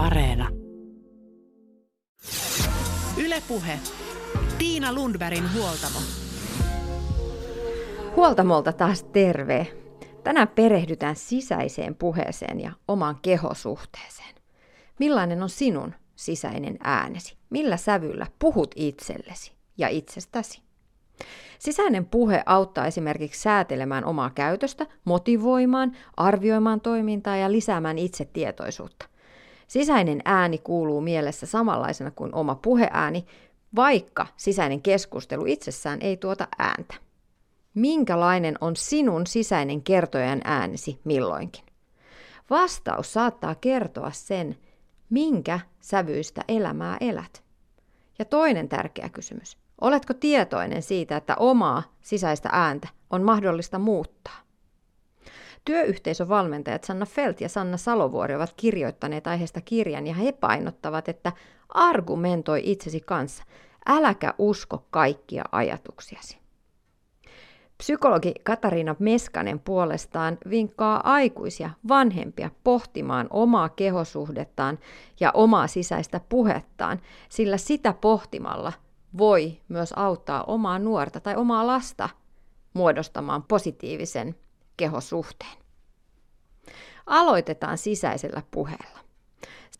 Areena. Ylepuhe. Tiina Lundbergin huoltamo. Huoltamolta taas terve. Tänään perehdytään sisäiseen puheeseen ja omaan kehosuhteeseen. Millainen on sinun sisäinen äänesi? Millä sävyllä puhut itsellesi ja itsestäsi? Sisäinen puhe auttaa esimerkiksi säätelemään omaa käytöstä, motivoimaan, arvioimaan toimintaa ja lisäämään itsetietoisuutta. Sisäinen ääni kuuluu mielessä samanlaisena kuin oma puheääni, vaikka sisäinen keskustelu itsessään ei tuota ääntä. Minkälainen on sinun sisäinen kertojan äänesi milloinkin? Vastaus saattaa kertoa sen, minkä sävyistä elämää elät. Ja toinen tärkeä kysymys. Oletko tietoinen siitä, että omaa sisäistä ääntä on mahdollista muuttaa? Työyhteisövalmentajat Sanna Felt ja Sanna Salovuori ovat kirjoittaneet aiheesta kirjan ja he painottavat, että argumentoi itsesi kanssa. Äläkä usko kaikkia ajatuksiasi. Psykologi Katariina Meskanen puolestaan vinkkaa aikuisia vanhempia pohtimaan omaa kehosuhdettaan ja omaa sisäistä puhettaan, sillä sitä pohtimalla voi myös auttaa omaa nuorta tai omaa lasta muodostamaan positiivisen kehosuhteen. Aloitetaan sisäisellä puheella.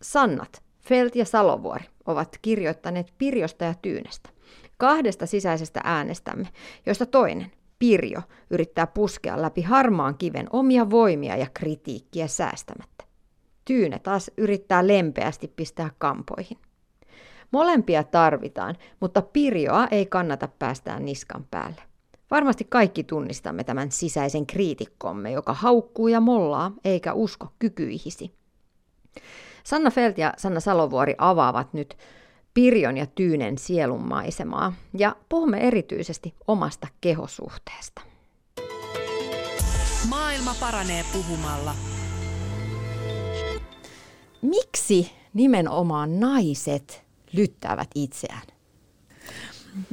Sannat, Felt ja Salovuori ovat kirjoittaneet Pirjosta ja Tyynestä, kahdesta sisäisestä äänestämme, joista toinen, Pirjo, yrittää puskea läpi harmaan kiven omia voimia ja kritiikkiä säästämättä. Tyyne taas yrittää lempeästi pistää kampoihin. Molempia tarvitaan, mutta Pirjoa ei kannata päästää niskan päälle. Varmasti kaikki tunnistamme tämän sisäisen kriitikkomme, joka haukkuu ja mollaa eikä usko kykyihisi. Sanna Felt ja Sanna Salovuori avaavat nyt Pirjon ja Tyynen sielun maisemaa ja puhumme erityisesti omasta kehosuhteesta. Maailma paranee puhumalla. Miksi nimenomaan naiset lyttäävät itseään?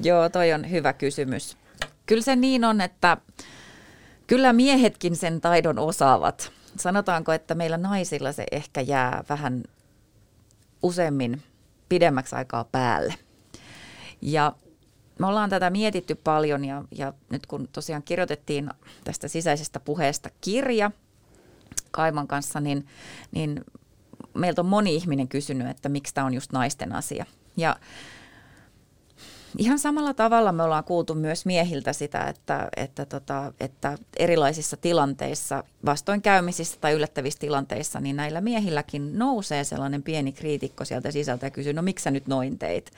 Joo, toi on hyvä kysymys. Kyllä se niin on, että kyllä miehetkin sen taidon osaavat. Sanotaanko, että meillä naisilla se ehkä jää vähän useammin pidemmäksi aikaa päälle. Ja me ollaan tätä mietitty paljon ja, ja nyt kun tosiaan kirjoitettiin tästä sisäisestä puheesta kirja Kaiman kanssa, niin, niin meiltä on moni ihminen kysynyt, että miksi tämä on just naisten asia. Ja Ihan samalla tavalla me ollaan kuultu myös miehiltä sitä, että, että, tota, että erilaisissa tilanteissa, vastoinkäymisissä tai yllättävissä tilanteissa, niin näillä miehilläkin nousee sellainen pieni kriitikko sieltä sisältä ja kysyy, no miksi sä nyt noin teit?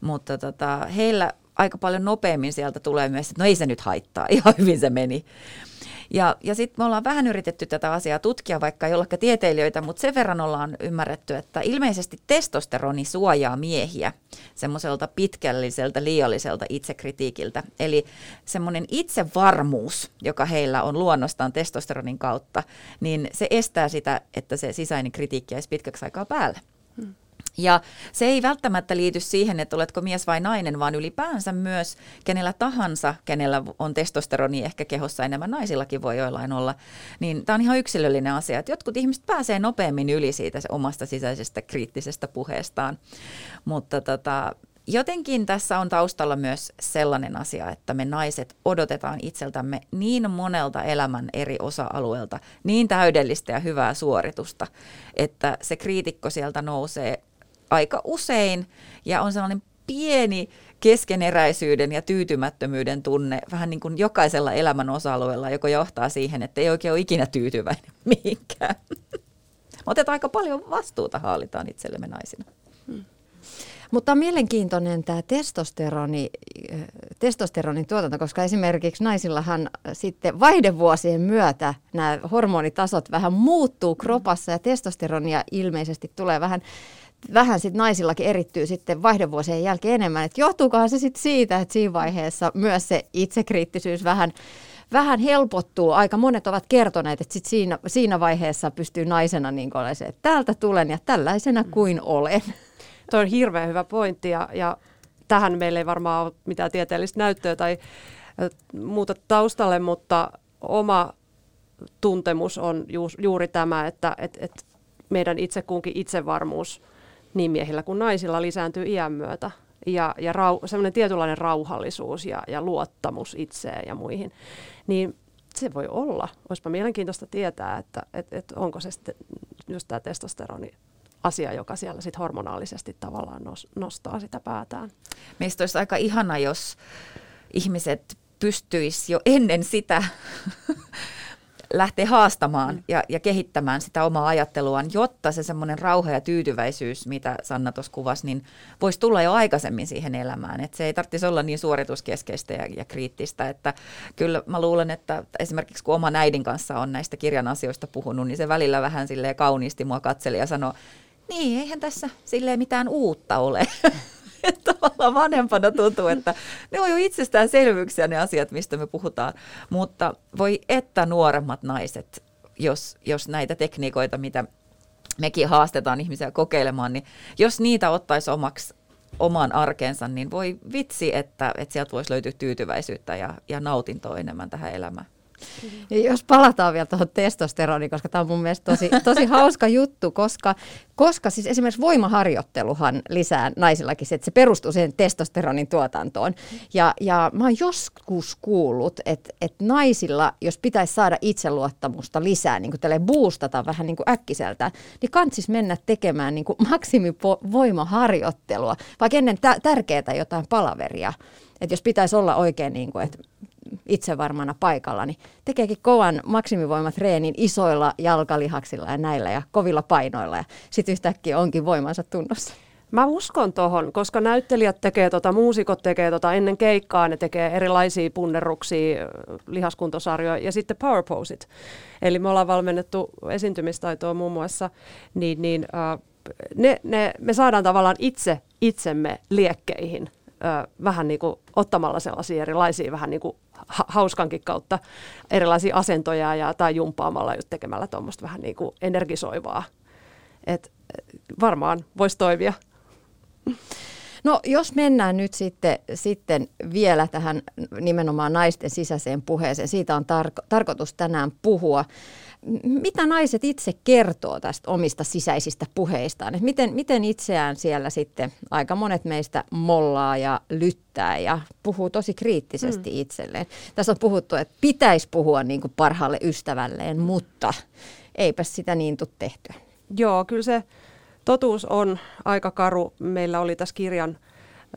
Mutta tota, heillä aika paljon nopeammin sieltä tulee myös, että no ei se nyt haittaa, ihan hyvin se meni. Ja, ja sitten me ollaan vähän yritetty tätä asiaa tutkia, vaikka ei olleka tieteilijöitä, mutta sen verran ollaan ymmärretty, että ilmeisesti testosteroni suojaa miehiä semmoiselta pitkälliseltä, liialliselta itsekritiikiltä. Eli semmoinen itsevarmuus, joka heillä on luonnostaan testosteronin kautta, niin se estää sitä, että se sisäinen kritiikki jäisi pitkäksi aikaa päälle. Ja se ei välttämättä liity siihen, että oletko mies vai nainen, vaan ylipäänsä myös kenellä tahansa, kenellä on testosteroni ehkä kehossa enemmän, naisillakin voi joillain olla. Niin tämä on ihan yksilöllinen asia, että jotkut ihmiset pääsee nopeammin yli siitä omasta sisäisestä kriittisestä puheestaan. Mutta tota, jotenkin tässä on taustalla myös sellainen asia, että me naiset odotetaan itseltämme niin monelta elämän eri osa-alueelta niin täydellistä ja hyvää suoritusta, että se kriitikko sieltä nousee aika usein ja on sellainen pieni keskeneräisyyden ja tyytymättömyyden tunne vähän niin kuin jokaisella elämän osa-alueella, joka johtaa siihen, että ei oikein ole ikinä tyytyväinen mihinkään. Otetaan aika paljon vastuuta, haalitaan itsellemme naisina. Hmm. Mutta on mielenkiintoinen tämä testosteroni, testosteronin tuotanto, koska esimerkiksi naisillahan sitten vaihdevuosien myötä nämä hormonitasot vähän muuttuu kropassa ja testosteronia ilmeisesti tulee vähän vähän sit naisillakin erittyy sitten vaihdevuosien jälkeen enemmän. Et johtuukohan se sitten siitä, että siinä vaiheessa myös se itsekriittisyys vähän, vähän helpottuu. Aika monet ovat kertoneet, että sit siinä, siinä vaiheessa pystyy naisena niin kuin se, että täältä tulen ja tällaisena kuin olen. Tuo on hirveän hyvä pointti ja, ja tähän meillä ei varmaan ole mitään tieteellistä näyttöä tai muuta taustalle, mutta oma tuntemus on juuri tämä, että et, et meidän itse kunkin itsevarmuus niin miehillä kuin naisilla lisääntyy iän myötä. Ja, ja rau, semmoinen tietynlainen rauhallisuus ja, ja luottamus itseen ja muihin. Niin se voi olla. Olisipa mielenkiintoista tietää, että et, et onko se sitten just tämä testosteroni asia, joka siellä sit hormonaalisesti tavallaan nostaa sitä päätään. Meistä olisi aika ihana, jos ihmiset pystyisi jo ennen sitä lähteä haastamaan mm. ja, ja kehittämään sitä omaa ajatteluaan, jotta se semmoinen rauha ja tyytyväisyys, mitä Sanna tuossa kuvasi, niin voisi tulla jo aikaisemmin siihen elämään. Että se ei tarvitsisi olla niin suorituskeskeistä ja, ja kriittistä. Että kyllä mä luulen, että esimerkiksi kun oma äidin kanssa on näistä kirjan asioista puhunut, niin se välillä vähän silleen kauniisti mua katseli ja sanoi, niin, eihän tässä silleen mitään uutta ole. että tavallaan vanhempana tuntuu, että ne on jo itsestäänselvyyksiä ne asiat, mistä me puhutaan. Mutta voi että nuoremmat naiset, jos, jos näitä tekniikoita, mitä mekin haastetaan ihmisiä kokeilemaan, niin jos niitä ottaisi omaksi oman arkensa, niin voi vitsi, että, että sieltä voisi löytyä tyytyväisyyttä ja, ja nautintoa enemmän tähän elämään. Ja jos palataan vielä tuohon testosteroniin, koska tämä on mun mielestä tosi, tosi hauska juttu, koska, koska siis esimerkiksi voimaharjoitteluhan lisää naisillakin se, että se perustuu siihen testosteronin tuotantoon. Ja, ja mä oon joskus kuullut, että, että naisilla, jos pitäisi saada itseluottamusta lisää, niin kuin boostata vähän niin kuin äkkiseltä, niin kantsis mennä tekemään niin kuin maksimivoimaharjoittelua, vaikka ennen tä- tärkeää jotain palaveria. Että jos pitäisi olla oikein, niin kuin, että itsevarmana paikalla, niin tekeekin kovan maksimivoimatreenin isoilla jalkalihaksilla ja näillä ja kovilla painoilla ja sitten yhtäkkiä onkin voimansa tunnossa. Mä uskon tohon, koska näyttelijät tekee tota, muusikot tekee tota ennen keikkaa, ne tekee erilaisia punnerruksia, lihaskuntosarjoja ja sitten power posit. Eli me ollaan valmennettu esiintymistaitoa muun muassa, niin, niin äh, ne, ne, me saadaan tavallaan itse itsemme liekkeihin vähän niin kuin ottamalla sellaisia erilaisia vähän niin kuin hauskankin kautta erilaisia asentoja ja, tai jumpaamalla just tekemällä tuommoista vähän niin kuin energisoivaa. Et varmaan voisi toimia. No jos mennään nyt sitten, sitten vielä tähän nimenomaan naisten sisäiseen puheeseen, siitä on tar- tarkoitus tänään puhua mitä naiset itse kertoo tästä omista sisäisistä puheistaan? Et miten, miten itseään siellä sitten aika monet meistä mollaa ja lyttää ja puhuu tosi kriittisesti mm. itselleen. Tässä on puhuttu, että pitäisi puhua niin kuin parhaalle ystävälleen, mutta eipä sitä niin tule tehtyä. Joo, kyllä se totuus on aika karu. Meillä oli tässä kirjan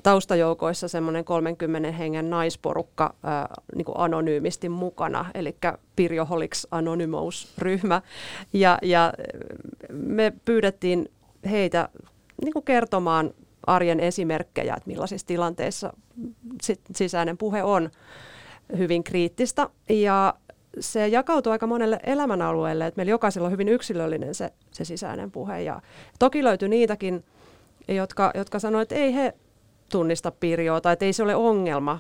taustajoukoissa semmoinen 30 hengen naisporukka ää, niin kuin anonyymisti mukana, eli Pirjoholiks Anonymous-ryhmä. Ja, ja me pyydettiin heitä niin kuin kertomaan arjen esimerkkejä, että millaisissa tilanteissa sisäinen puhe on hyvin kriittistä. Ja se jakautuu aika monelle elämänalueelle, että meillä jokaisella on hyvin yksilöllinen se, se sisäinen puhe. Ja toki löytyy niitäkin, jotka, jotka sanoivat, että ei he tunnista pirjoa tai että ei se ole ongelma.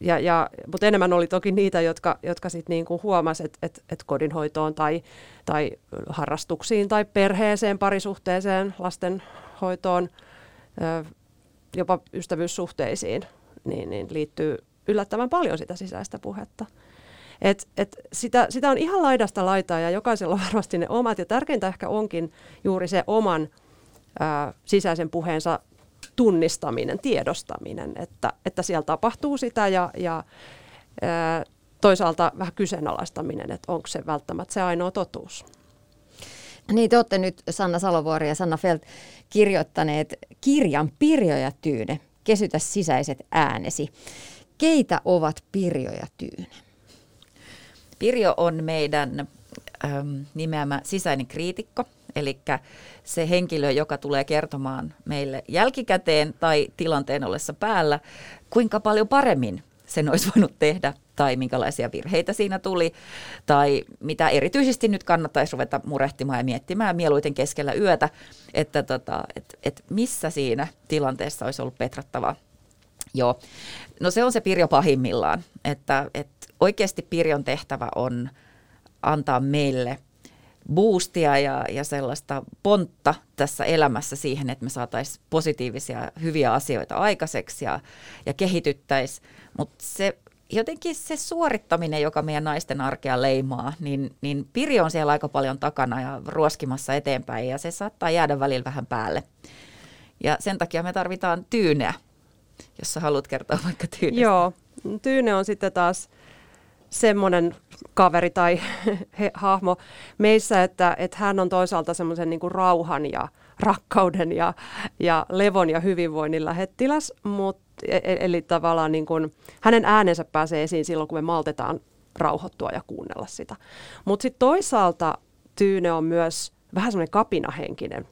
Ja, ja, mutta enemmän oli toki niitä, jotka, jotka sitten niinku huomasivat, että et, et kodinhoitoon tai, tai harrastuksiin tai perheeseen, parisuhteeseen, lastenhoitoon, jopa ystävyyssuhteisiin, niin, niin liittyy yllättävän paljon sitä sisäistä puhetta. Et, et sitä, sitä on ihan laidasta laitaa ja jokaisella on varmasti ne omat ja tärkeintä ehkä onkin juuri se oman ää, sisäisen puheensa tunnistaminen, tiedostaminen, että, että siellä tapahtuu sitä ja, ja ää, toisaalta vähän kyseenalaistaminen, että onko se välttämättä se ainoa totuus. Niin, te olette nyt Sanna Salovuori ja Sanna Felt kirjoittaneet kirjan Pirjo ja Tyyne, kesytä sisäiset äänesi. Keitä ovat Pirjo ja Tyyne? Pirjo on meidän äm, nimeämä sisäinen kriitikko, eli se henkilö, joka tulee kertomaan meille jälkikäteen tai tilanteen ollessa päällä, kuinka paljon paremmin sen olisi voinut tehdä tai minkälaisia virheitä siinä tuli, tai mitä erityisesti nyt kannattaisi ruveta murehtimaan ja miettimään mieluiten keskellä yötä, että tota, et, et missä siinä tilanteessa olisi ollut petrattavaa. Joo, no se on se Pirjo pahimmillaan, että, että oikeasti Pirjon tehtävä on antaa meille – boostia ja, ja sellaista pontta tässä elämässä siihen, että me saataisiin positiivisia, hyviä asioita aikaiseksi ja, ja kehityttäisiin. Mutta se jotenkin se suorittaminen, joka meidän naisten arkea leimaa, niin, niin Piri on siellä aika paljon takana ja ruoskimassa eteenpäin ja se saattaa jäädä välillä vähän päälle. Ja sen takia me tarvitaan tyyneä, jos sä haluat kertoa vaikka tyynestä. Joo, tyyne on sitten taas semmoinen kaveri tai he, hahmo meissä, että, että hän on toisaalta semmoisen niin rauhan ja rakkauden ja, ja levon ja hyvinvoinnin lähettiläs, mut, e, e, eli tavallaan niin kuin, hänen äänensä pääsee esiin silloin, kun me maltetaan rauhoittua ja kuunnella sitä. Mutta sitten toisaalta Tyyne on myös vähän semmoinen kapinahenkinen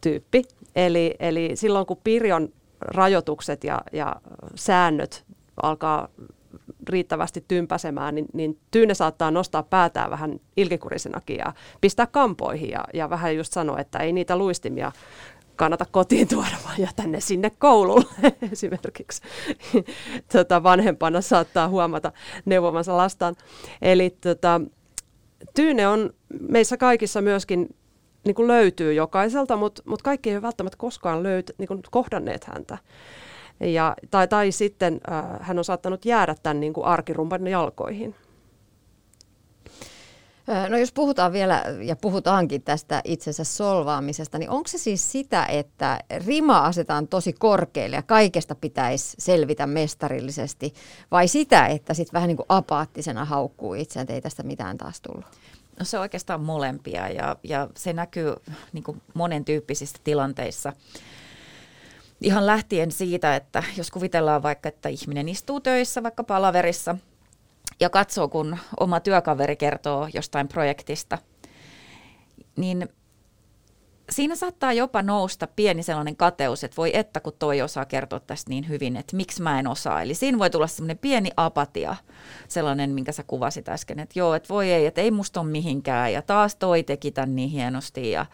tyyppi. Eli, eli silloin kun Pirjon rajoitukset ja, ja säännöt alkaa riittävästi tympäsemään, niin, niin Tyyne saattaa nostaa päätään vähän ilkikurisenakin ja pistää kampoihin ja, ja vähän just sanoa, että ei niitä luistimia kannata kotiin tuoda, vaan jätä ne sinne koululle esimerkiksi. tota, vanhempana saattaa huomata neuvovansa lastaan. Eli tota, Tyyne on meissä kaikissa myöskin niin kuin löytyy jokaiselta, mutta mut kaikki ei ole välttämättä koskaan löyt, niin kuin kohdanneet häntä. Ja, tai, tai sitten äh, hän on saattanut jäädä tämän niin kuin arkirumpan jalkoihin. No jos puhutaan vielä, ja puhutaankin tästä itsensä solvaamisesta, niin onko se siis sitä, että rima asetaan tosi korkealle ja kaikesta pitäisi selvitä mestarillisesti, vai sitä, että sitten vähän niin kuin apaattisena haukkuu itseään, ei tästä mitään taas tullut? No se on oikeastaan molempia ja, ja se näkyy niin kuin monen tyyppisissä tilanteissa. Ihan lähtien siitä, että jos kuvitellaan vaikka, että ihminen istuu töissä vaikka palaverissa ja katsoo, kun oma työkaveri kertoo jostain projektista, niin siinä saattaa jopa nousta pieni sellainen kateus, että voi että kun toi osaa kertoa tästä niin hyvin, että miksi mä en osaa. Eli siinä voi tulla semmoinen pieni apatia, sellainen, minkä sä kuvasit äsken, että joo, että voi ei, että ei musta ole mihinkään ja taas toi teki tämän niin hienosti ja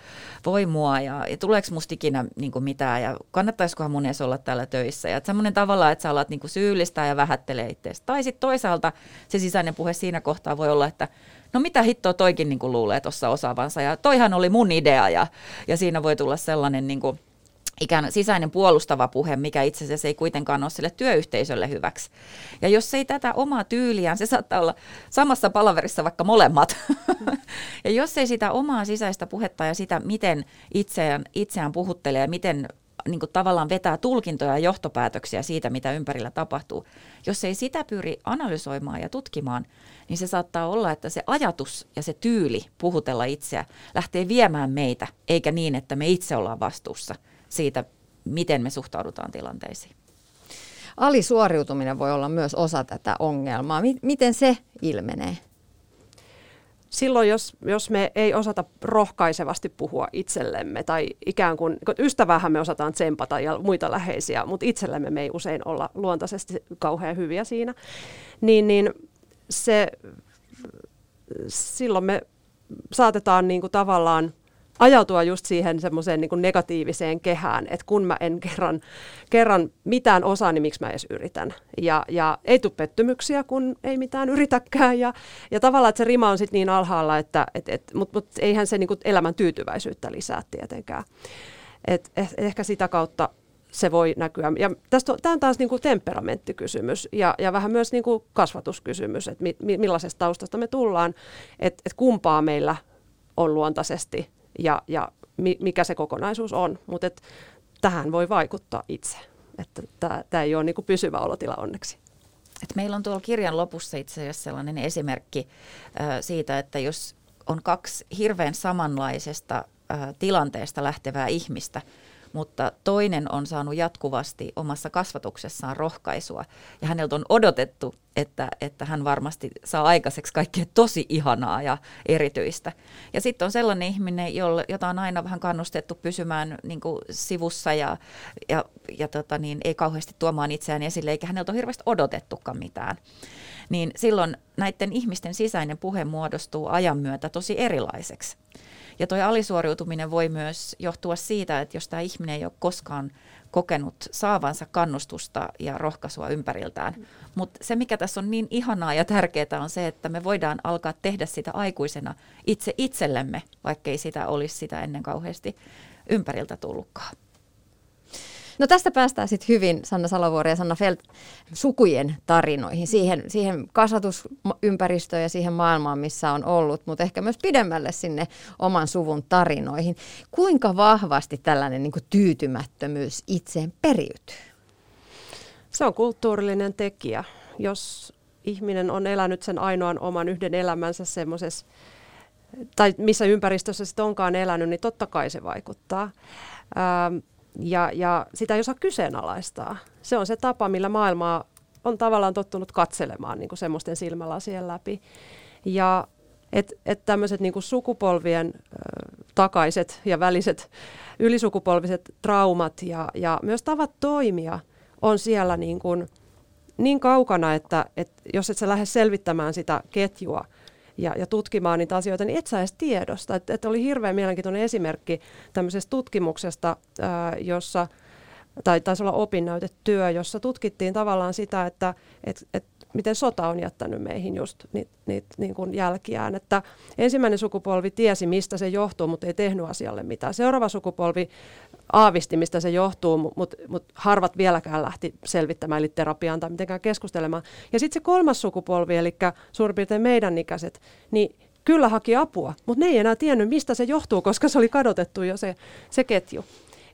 voi mua ja, ja tuleeko musta ikinä niin kuin mitään ja kannattaisikohan mun edes olla täällä töissä. Ja semmoinen tavalla, että sä alat niin kuin syyllistää ja vähättelee itseäsi. Tai sitten toisaalta se sisäinen puhe siinä kohtaa voi olla, että no mitä hittoa toikin niin kuin luulee tuossa osaavansa ja toihan oli mun idea ja, ja siinä voi tulla sellainen niin kuin, ikään sisäinen puolustava puhe, mikä itse asiassa ei kuitenkaan ole sille työyhteisölle hyväksi. Ja jos ei tätä omaa tyyliään, se saattaa olla samassa palaverissa vaikka molemmat. ja jos ei sitä omaa sisäistä puhetta ja sitä, miten itseään, itseään puhuttelee ja miten niin kuin tavallaan vetää tulkintoja ja johtopäätöksiä siitä, mitä ympärillä tapahtuu. Jos ei sitä pyri analysoimaan ja tutkimaan, niin se saattaa olla, että se ajatus ja se tyyli puhutella itseä lähtee viemään meitä, eikä niin, että me itse ollaan vastuussa siitä, miten me suhtaudutaan tilanteisiin. Alisuoriutuminen voi olla myös osa tätä ongelmaa. Miten se ilmenee? Silloin, jos, jos me ei osata rohkaisevasti puhua itsellemme tai ikään kuin, ystävähän me osataan tsempata ja muita läheisiä, mutta itsellemme me ei usein olla luontaisesti kauhean hyviä siinä, niin, niin se, silloin me saatetaan niin kuin tavallaan ajautua just siihen semmoiseen niin negatiiviseen kehään, että kun mä en kerran, kerran mitään osaa, niin miksi mä edes yritän. Ja, ja ei tule pettymyksiä, kun ei mitään yritäkään. Ja, ja tavallaan, että se rima on sitten niin alhaalla, että et, et, mutta mut eihän se niin elämän tyytyväisyyttä lisää tietenkään. Et, et, ehkä sitä kautta se voi näkyä. Ja tästä tämä on taas niin kuin temperamenttikysymys ja, ja vähän myös niin kuin kasvatuskysymys, että mi, millaisesta taustasta me tullaan, että, että kumpaa meillä on luontaisesti ja, ja mikä se kokonaisuus on. Mutta tähän voi vaikuttaa itse. Että tämä ei ole niin kuin pysyvä olotila onneksi. Et meillä on tuolla kirjan lopussa itse asiassa sellainen esimerkki äh, siitä, että jos on kaksi hirveän samanlaisesta äh, tilanteesta lähtevää ihmistä, mutta toinen on saanut jatkuvasti omassa kasvatuksessaan rohkaisua ja häneltä on odotettu, että, että hän varmasti saa aikaiseksi kaikkea tosi ihanaa ja erityistä. Ja sitten on sellainen ihminen, jolle, jota on aina vähän kannustettu pysymään niin kuin sivussa ja, ja, ja tota niin, ei kauheasti tuomaan itseään esille, eikä häneltä ole hirveästi odotettukaan mitään niin silloin näiden ihmisten sisäinen puhe muodostuu ajan myötä tosi erilaiseksi. Ja tuo alisuoriutuminen voi myös johtua siitä, että jos tämä ihminen ei ole koskaan kokenut saavansa kannustusta ja rohkaisua ympäriltään. Mm. Mutta se, mikä tässä on niin ihanaa ja tärkeää, on se, että me voidaan alkaa tehdä sitä aikuisena itse itsellemme, vaikkei sitä olisi sitä ennen kauheasti ympäriltä tullutkaan. No tästä päästään sitten hyvin Sanna Salovuori ja Sanna Felt sukujen tarinoihin, siihen, siihen kasvatusympäristöön ja siihen maailmaan, missä on ollut, mutta ehkä myös pidemmälle sinne oman suvun tarinoihin. Kuinka vahvasti tällainen niin tyytymättömyys itseen periytyy? Se on kulttuurillinen tekijä. Jos ihminen on elänyt sen ainoan oman yhden elämänsä semmoisessa, tai missä ympäristössä sitten onkaan elänyt, niin totta kai se vaikuttaa. Ähm, ja, ja sitä ei osaa kyseenalaistaa. Se on se tapa, millä maailmaa on tavallaan tottunut katselemaan niin kuin semmoisten silmälasien läpi. Ja että et tämmöiset niin sukupolvien ö, takaiset ja väliset ylisukupolviset traumat ja, ja myös tavat toimia on siellä niin, kuin, niin kaukana, että, että jos et sä lähde selvittämään sitä ketjua ja, ja tutkimaan niitä asioita, niin et sä edes tiedosta. Että et oli hirveän mielenkiintoinen esimerkki tämmöisestä tutkimuksesta, ää, jossa tai taisi olla opinnäytetyö, jossa tutkittiin tavallaan sitä, että et, et miten sota on jättänyt meihin just niitä niit, niin kuin jälkiään. Että ensimmäinen sukupolvi tiesi, mistä se johtuu, mutta ei tehnyt asialle mitään. Seuraava sukupolvi aavisti, mistä se johtuu, mutta mut harvat vieläkään lähti selvittämään, eli terapiaan tai mitenkään keskustelemaan. Ja sitten se kolmas sukupolvi, eli suurin piirtein meidän ikäiset, niin kyllä haki apua, mutta ne ei enää tiennyt, mistä se johtuu, koska se oli kadotettu jo se, se ketju.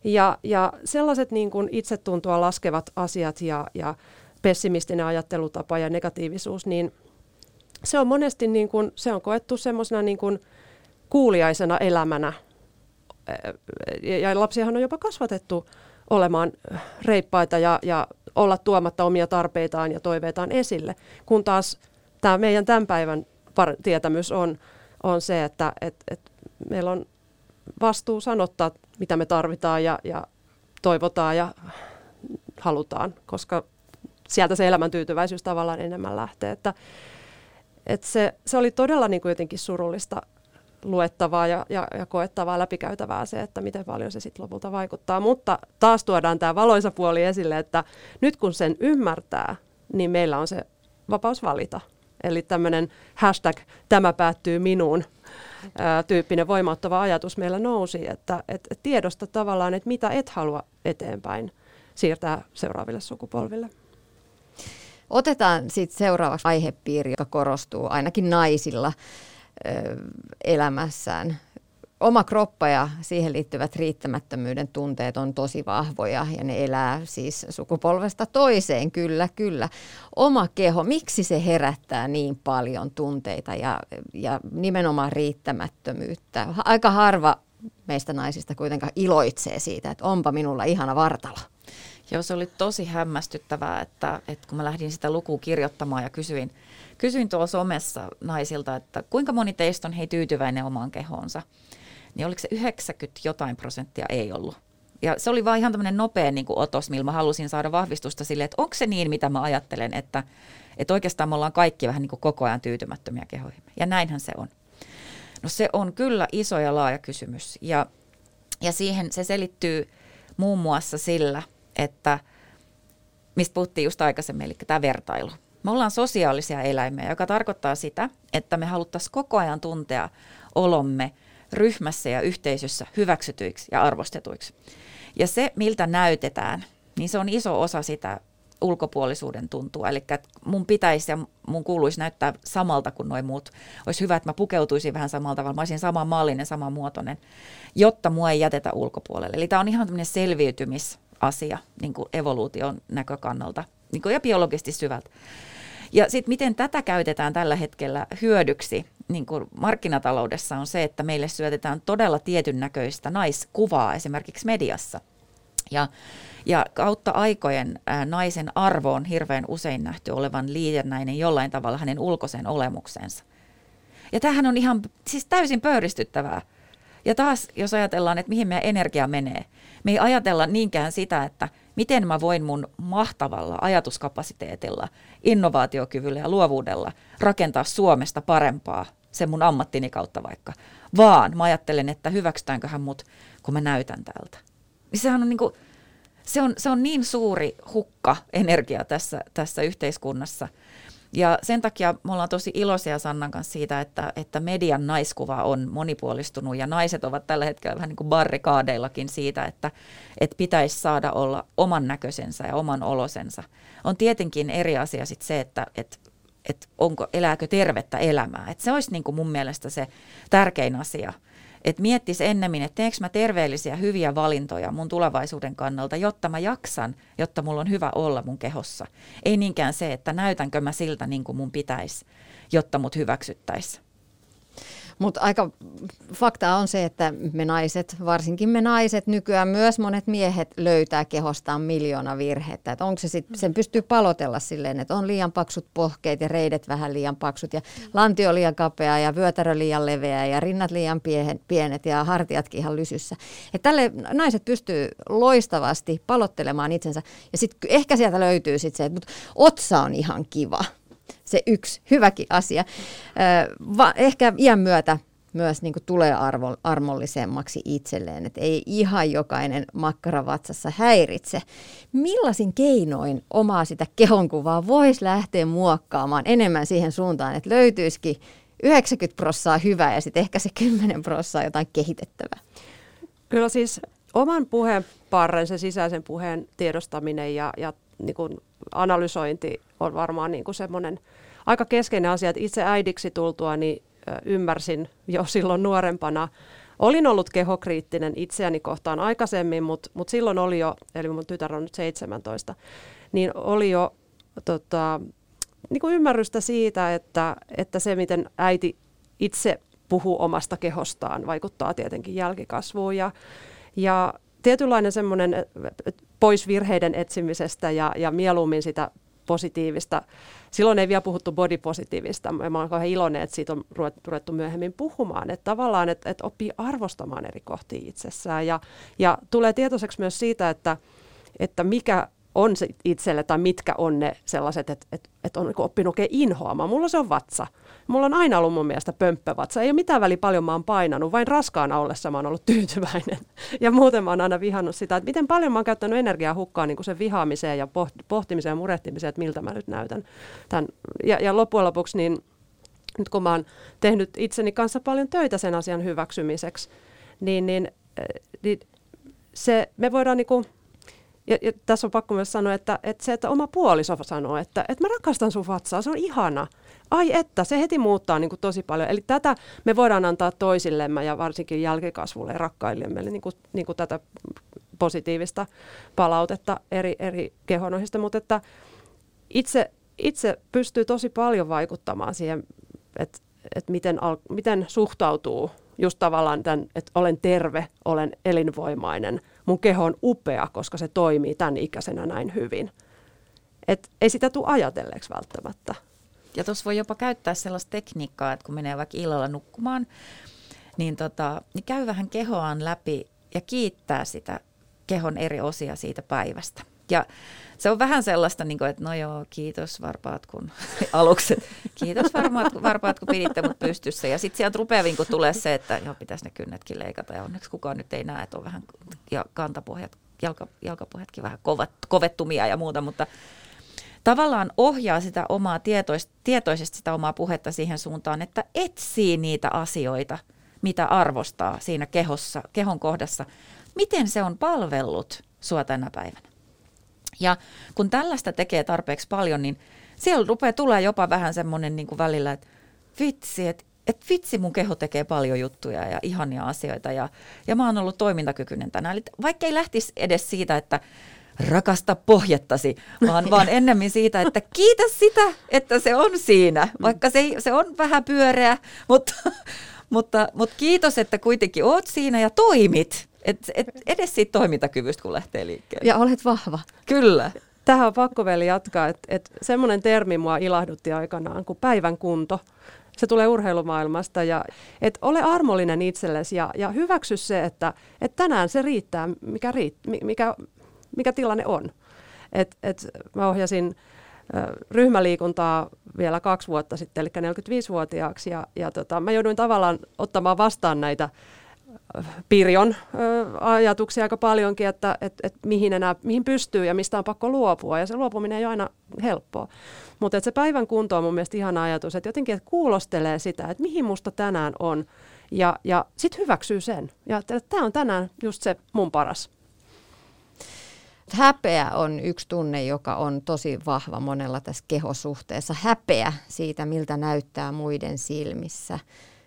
Ja, ja sellaiset niin kuin itsetuntoa laskevat asiat ja, ja pessimistinen ajattelutapa ja negatiivisuus, niin se on monesti niin kuin, se on koettu semmoisena niin kuin kuuliaisena elämänä. Ja lapsiahan on jopa kasvatettu olemaan reippaita ja, ja olla tuomatta omia tarpeitaan ja toiveitaan esille, kun taas tämä meidän tämän päivän tietämys on, on se, että et, et meillä on vastuu sanottaa, mitä me tarvitaan ja, ja toivotaan ja halutaan, koska sieltä se elämäntyytyväisyys tavallaan enemmän lähtee. Että, että se, se oli todella niin kuin jotenkin surullista luettavaa ja, ja, ja koettavaa läpikäytävää se, että miten paljon se sitten lopulta vaikuttaa. Mutta taas tuodaan tämä valoisa puoli esille, että nyt kun sen ymmärtää, niin meillä on se vapaus valita. Eli tämmöinen hashtag tämä päättyy minuun ää, tyyppinen voimauttava ajatus meillä nousi, että et, tiedosta tavallaan, että mitä et halua eteenpäin siirtää seuraaville sukupolville. Otetaan sitten seuraavaksi aihepiiri, joka korostuu ainakin naisilla elämässään. Oma kroppa ja siihen liittyvät riittämättömyyden tunteet on tosi vahvoja ja ne elää siis sukupolvesta toiseen, kyllä, kyllä. Oma keho, miksi se herättää niin paljon tunteita ja, ja nimenomaan riittämättömyyttä? Aika harva meistä naisista kuitenkaan iloitsee siitä, että onpa minulla ihana vartalo. Joo, se oli tosi hämmästyttävää, että, että kun mä lähdin sitä lukua kirjoittamaan ja kysyin, kysyin tuolla somessa naisilta, että kuinka moni teistä on hei tyytyväinen omaan kehoonsa, niin oliko se 90 jotain prosenttia ei ollut. Ja se oli vaan ihan tämmöinen nopea niin kuin otos, millä mä halusin saada vahvistusta sille, että onko se niin, mitä mä ajattelen, että, että oikeastaan me ollaan kaikki vähän niin kuin koko ajan tyytymättömiä kehoihin. Ja näinhän se on. No se on kyllä iso ja laaja kysymys. Ja, ja siihen se selittyy muun muassa sillä, että mistä puhuttiin just aikaisemmin, eli tämä vertailu. Me ollaan sosiaalisia eläimiä, joka tarkoittaa sitä, että me haluttaisiin koko ajan tuntea olomme ryhmässä ja yhteisössä hyväksytyiksi ja arvostetuiksi. Ja se, miltä näytetään, niin se on iso osa sitä ulkopuolisuuden tuntua. Eli mun pitäisi ja mun kuuluisi näyttää samalta kuin noin muut. Olisi hyvä, että mä pukeutuisin vähän samalta tavalla. Mä olisin saman mallinen, saman muotoinen, jotta mua ei jätetä ulkopuolelle. Eli tämä on ihan tämmöinen selviytymis asia niin kuin evoluution näkökannalta niin kuin ja biologisesti syvältä. Ja sitten miten tätä käytetään tällä hetkellä hyödyksi niin kuin markkinataloudessa on se, että meille syötetään todella tietyn näköistä naiskuvaa esimerkiksi mediassa. Ja, ja kautta aikojen ää, naisen arvo on hirveän usein nähty olevan liitännäinen jollain tavalla hänen ulkoiseen olemuksensa. Ja tämähän on ihan siis täysin pöyristyttävää. Ja taas, jos ajatellaan, että mihin meidän energia menee, me ei ajatella niinkään sitä, että miten mä voin mun mahtavalla ajatuskapasiteetilla, innovaatiokyvyllä ja luovuudella rakentaa Suomesta parempaa sen mun ammattini kautta vaikka, vaan mä ajattelen, että hyväksytäänköhän mut, kun mä näytän tältä. Niin sehän on, niin kuin, se on, se on niin suuri hukka energia tässä, tässä yhteiskunnassa. Ja sen takia me ollaan tosi iloisia Sannan kanssa siitä, että, että median naiskuva on monipuolistunut ja naiset ovat tällä hetkellä vähän niin kuin barrikaadeillakin siitä, että, että pitäisi saada olla oman näköisensä ja oman olosensa. On tietenkin eri asia sit se, että, että että onko, elääkö tervettä elämää. Että se olisi niin kuin mun mielestä se tärkein asia. Että miettisi ennemmin, että teekö mä terveellisiä, hyviä valintoja mun tulevaisuuden kannalta, jotta mä jaksan, jotta mulla on hyvä olla mun kehossa. Ei niinkään se, että näytänkö mä siltä niin kuin mun pitäisi, jotta mut hyväksyttäisiin. Mutta aika fakta on se, että me naiset, varsinkin me naiset, nykyään myös monet miehet löytää kehostaan miljoona virhettä. Et onko se sit, sen pystyy palotella silleen, että on liian paksut pohkeet ja reidet vähän liian paksut ja lantio liian kapea ja vyötärö liian leveä ja rinnat liian pienet ja hartiatkin ihan lysyssä. Et tälle naiset pystyy loistavasti palottelemaan itsensä ja sitten ehkä sieltä löytyy sitten se, että otsa on ihan kiva se yksi hyväkin asia. Va, ehkä iän myötä myös niin tulee arvo, armollisemmaksi itselleen, että ei ihan jokainen makkara vatsassa häiritse. Millaisin keinoin omaa sitä kehonkuvaa voisi lähteä muokkaamaan enemmän siihen suuntaan, että löytyisikin 90 prossaa hyvää ja sitten ehkä se 10 prossaa jotain kehitettävää? Kyllä siis oman puheenparren, se sisäisen puheen tiedostaminen ja, ja niin kuin analysointi on varmaan niin kuin semmoinen aika keskeinen asia, että itse äidiksi tultua niin ymmärsin jo silloin nuorempana. Olin ollut kehokriittinen itseäni kohtaan aikaisemmin, mutta mut silloin oli jo, eli mun tytär on nyt 17, niin oli jo tota, niin kuin ymmärrystä siitä, että, että se miten äiti itse puhuu omasta kehostaan, vaikuttaa tietenkin jälkikasvuun. Ja, ja tietynlainen semmoinen pois virheiden etsimisestä ja, ja mieluummin sitä positiivista. Silloin ei vielä puhuttu body positiivista. Mä olen kauhean iloinen, että siitä on ruvettu myöhemmin puhumaan. Että tavallaan, että, että oppii arvostamaan eri kohtia itsessään. Ja, ja tulee tietoiseksi myös siitä, että, että mikä on se itselle tai mitkä on ne sellaiset, että, että, että on niin oppinut oikein inhoamaan. Mulla se on vatsa. Mulla on aina ollut mun mielestä pömppävatsa. Ei ole mitään väliä paljon mä oon painanut, vain raskaana ollessa mä oon ollut tyytyväinen. Ja muuten mä oon aina vihannut sitä, että miten paljon mä oon käyttänyt energiaa hukkaan niin sen vihaamiseen ja pohtimiseen ja murehtimiseen, että miltä mä nyt näytän. Tämän. Ja, ja loppujen lopuksi niin nyt kun mä oon tehnyt itseni kanssa paljon töitä sen asian hyväksymiseksi, niin, niin, eh, niin se, me voidaan niin kuin, ja, ja tässä on pakko myös sanoa, että, että se, että oma puoliso sanoo, että, että mä rakastan sun vatsaa, se on ihana. Ai että, se heti muuttaa niin kuin tosi paljon. Eli tätä me voidaan antaa toisillemme ja varsinkin jälkikasvulle ja rakkaillemme, niin kuin, niin kuin tätä positiivista palautetta eri, eri kehonohista. Mutta että itse, itse pystyy tosi paljon vaikuttamaan siihen, että, että miten, al, miten suhtautuu just tavallaan tämän, että olen terve, olen elinvoimainen – mun keho on upea, koska se toimii tämän ikäisenä näin hyvin. Et ei sitä tule ajatelleeksi välttämättä. Ja tuossa voi jopa käyttää sellaista tekniikkaa, että kun menee vaikka illalla nukkumaan, niin, tota, niin käy vähän kehoaan läpi ja kiittää sitä kehon eri osia siitä päivästä. Ja se on vähän sellaista, niin kuin, että no joo, kiitos varpaat kun alukset. Kiitos varpaat, varpaat kun piditte mut pystyssä. Ja sitten sieltä rupeaa kun tulee se, että joo, pitäisi ne kynnetkin leikata. Ja onneksi kukaan nyt ei näe, että on vähän ja kantapohjat, jalka, jalkapohjatkin vähän kovat, kovettumia ja muuta, mutta tavallaan ohjaa sitä omaa tietois, tietoisesti sitä omaa puhetta siihen suuntaan, että etsii niitä asioita, mitä arvostaa siinä kehossa, kehon kohdassa. Miten se on palvellut sua tänä päivänä? Ja kun tällaista tekee tarpeeksi paljon, niin siellä rupeaa tulee jopa vähän semmoinen niin kuin välillä, että vitsi, että et vitsi mun keho tekee paljon juttuja ja ihania asioita ja, ja mä oon ollut toimintakykyinen tänään. Eli vaikka ei lähtisi edes siitä, että rakasta pohjettasi, vaan, vaan ennemmin siitä, että kiitä sitä, että se on siinä, vaikka se, se on vähän pyöreä, mutta, mutta, mutta kiitos, että kuitenkin oot siinä ja toimit. Et, et edes siitä toimintakyvystä, kun lähtee liikkeelle. Ja olet vahva. Kyllä. Tähän on pakko vielä jatkaa, että, että semmoinen termi mua ilahdutti aikanaan kuin päivän kunto. Se tulee urheilumaailmasta ja et ole armollinen itsellesi ja, ja hyväksy se, että, että tänään se riittää, mikä, riitt, mikä, mikä tilanne on. Et, et mä ohjasin ryhmäliikuntaa vielä kaksi vuotta sitten, eli 45-vuotiaaksi, ja, ja tota, mä jouduin tavallaan ottamaan vastaan näitä Pirjon ajatuksia aika paljonkin, että et, et mihin, enää, mihin pystyy ja mistä on pakko luopua. Ja se luopuminen ei ole aina helppoa. Mutta se päivän kunto on mun mielestä ihana ajatus, että jotenkin että kuulostelee sitä, että mihin musta tänään on. Ja, ja sitten hyväksyy sen. Ja tämä on tänään just se mun paras. Häpeä on yksi tunne, joka on tosi vahva monella tässä kehosuhteessa. Häpeä siitä, miltä näyttää muiden silmissä.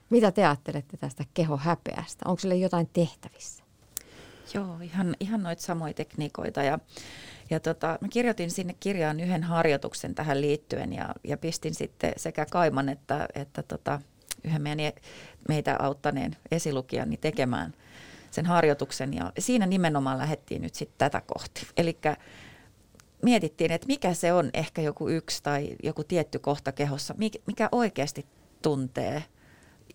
Mitä te ajattelette tästä kehohäpeästä? Onko sille jotain tehtävissä? Joo, ihan, ihan noita samoja tekniikoita. Ja, ja tota, mä kirjoitin sinne kirjaan yhden harjoituksen tähän liittyen ja, ja pistin sitten sekä Kaiman että, että tota, yhden meidän, meitä auttaneen esilukijan tekemään sen harjoituksen. Ja siinä nimenomaan lähdettiin nyt sitten tätä kohti. Eli mietittiin, että mikä se on ehkä joku yksi tai joku tietty kohta kehossa, mikä oikeasti tuntee –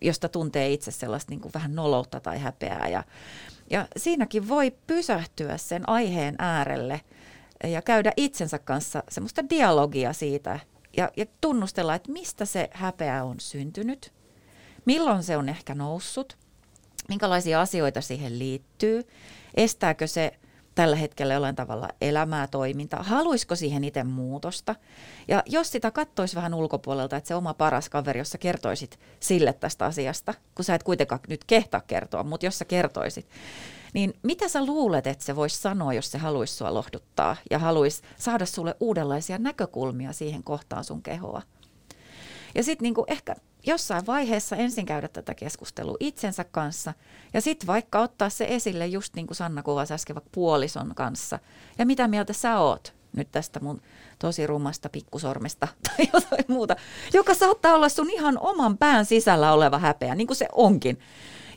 josta tuntee itse sellaista niin kuin vähän noloutta tai häpeää. Ja, ja siinäkin voi pysähtyä sen aiheen äärelle ja käydä itsensä kanssa semmoista dialogia siitä ja, ja tunnustella, että mistä se häpeä on syntynyt, milloin se on ehkä noussut, minkälaisia asioita siihen liittyy, estääkö se tällä hetkellä jollain tavalla elämää, toimintaa, haluaisiko siihen itse muutosta. Ja jos sitä kattoisi vähän ulkopuolelta, että se oma paras kaveri, jos sä kertoisit sille tästä asiasta, kun sä et kuitenkaan nyt kehtaa kertoa, mutta jos sä kertoisit, niin mitä sä luulet, että se voisi sanoa, jos se haluaisi sua lohduttaa ja haluaisi saada sulle uudenlaisia näkökulmia siihen kohtaan sun kehoa? Ja sitten niinku ehkä jossain vaiheessa ensin käydä tätä keskustelua itsensä kanssa ja sitten vaikka ottaa se esille just niin kuin Sanna kuvasi äsken puolison kanssa. Ja mitä mieltä sä oot nyt tästä mun tosi rumasta pikkusormesta tai jotain muuta, joka saattaa olla sun ihan oman pään sisällä oleva häpeä, niin kuin se onkin.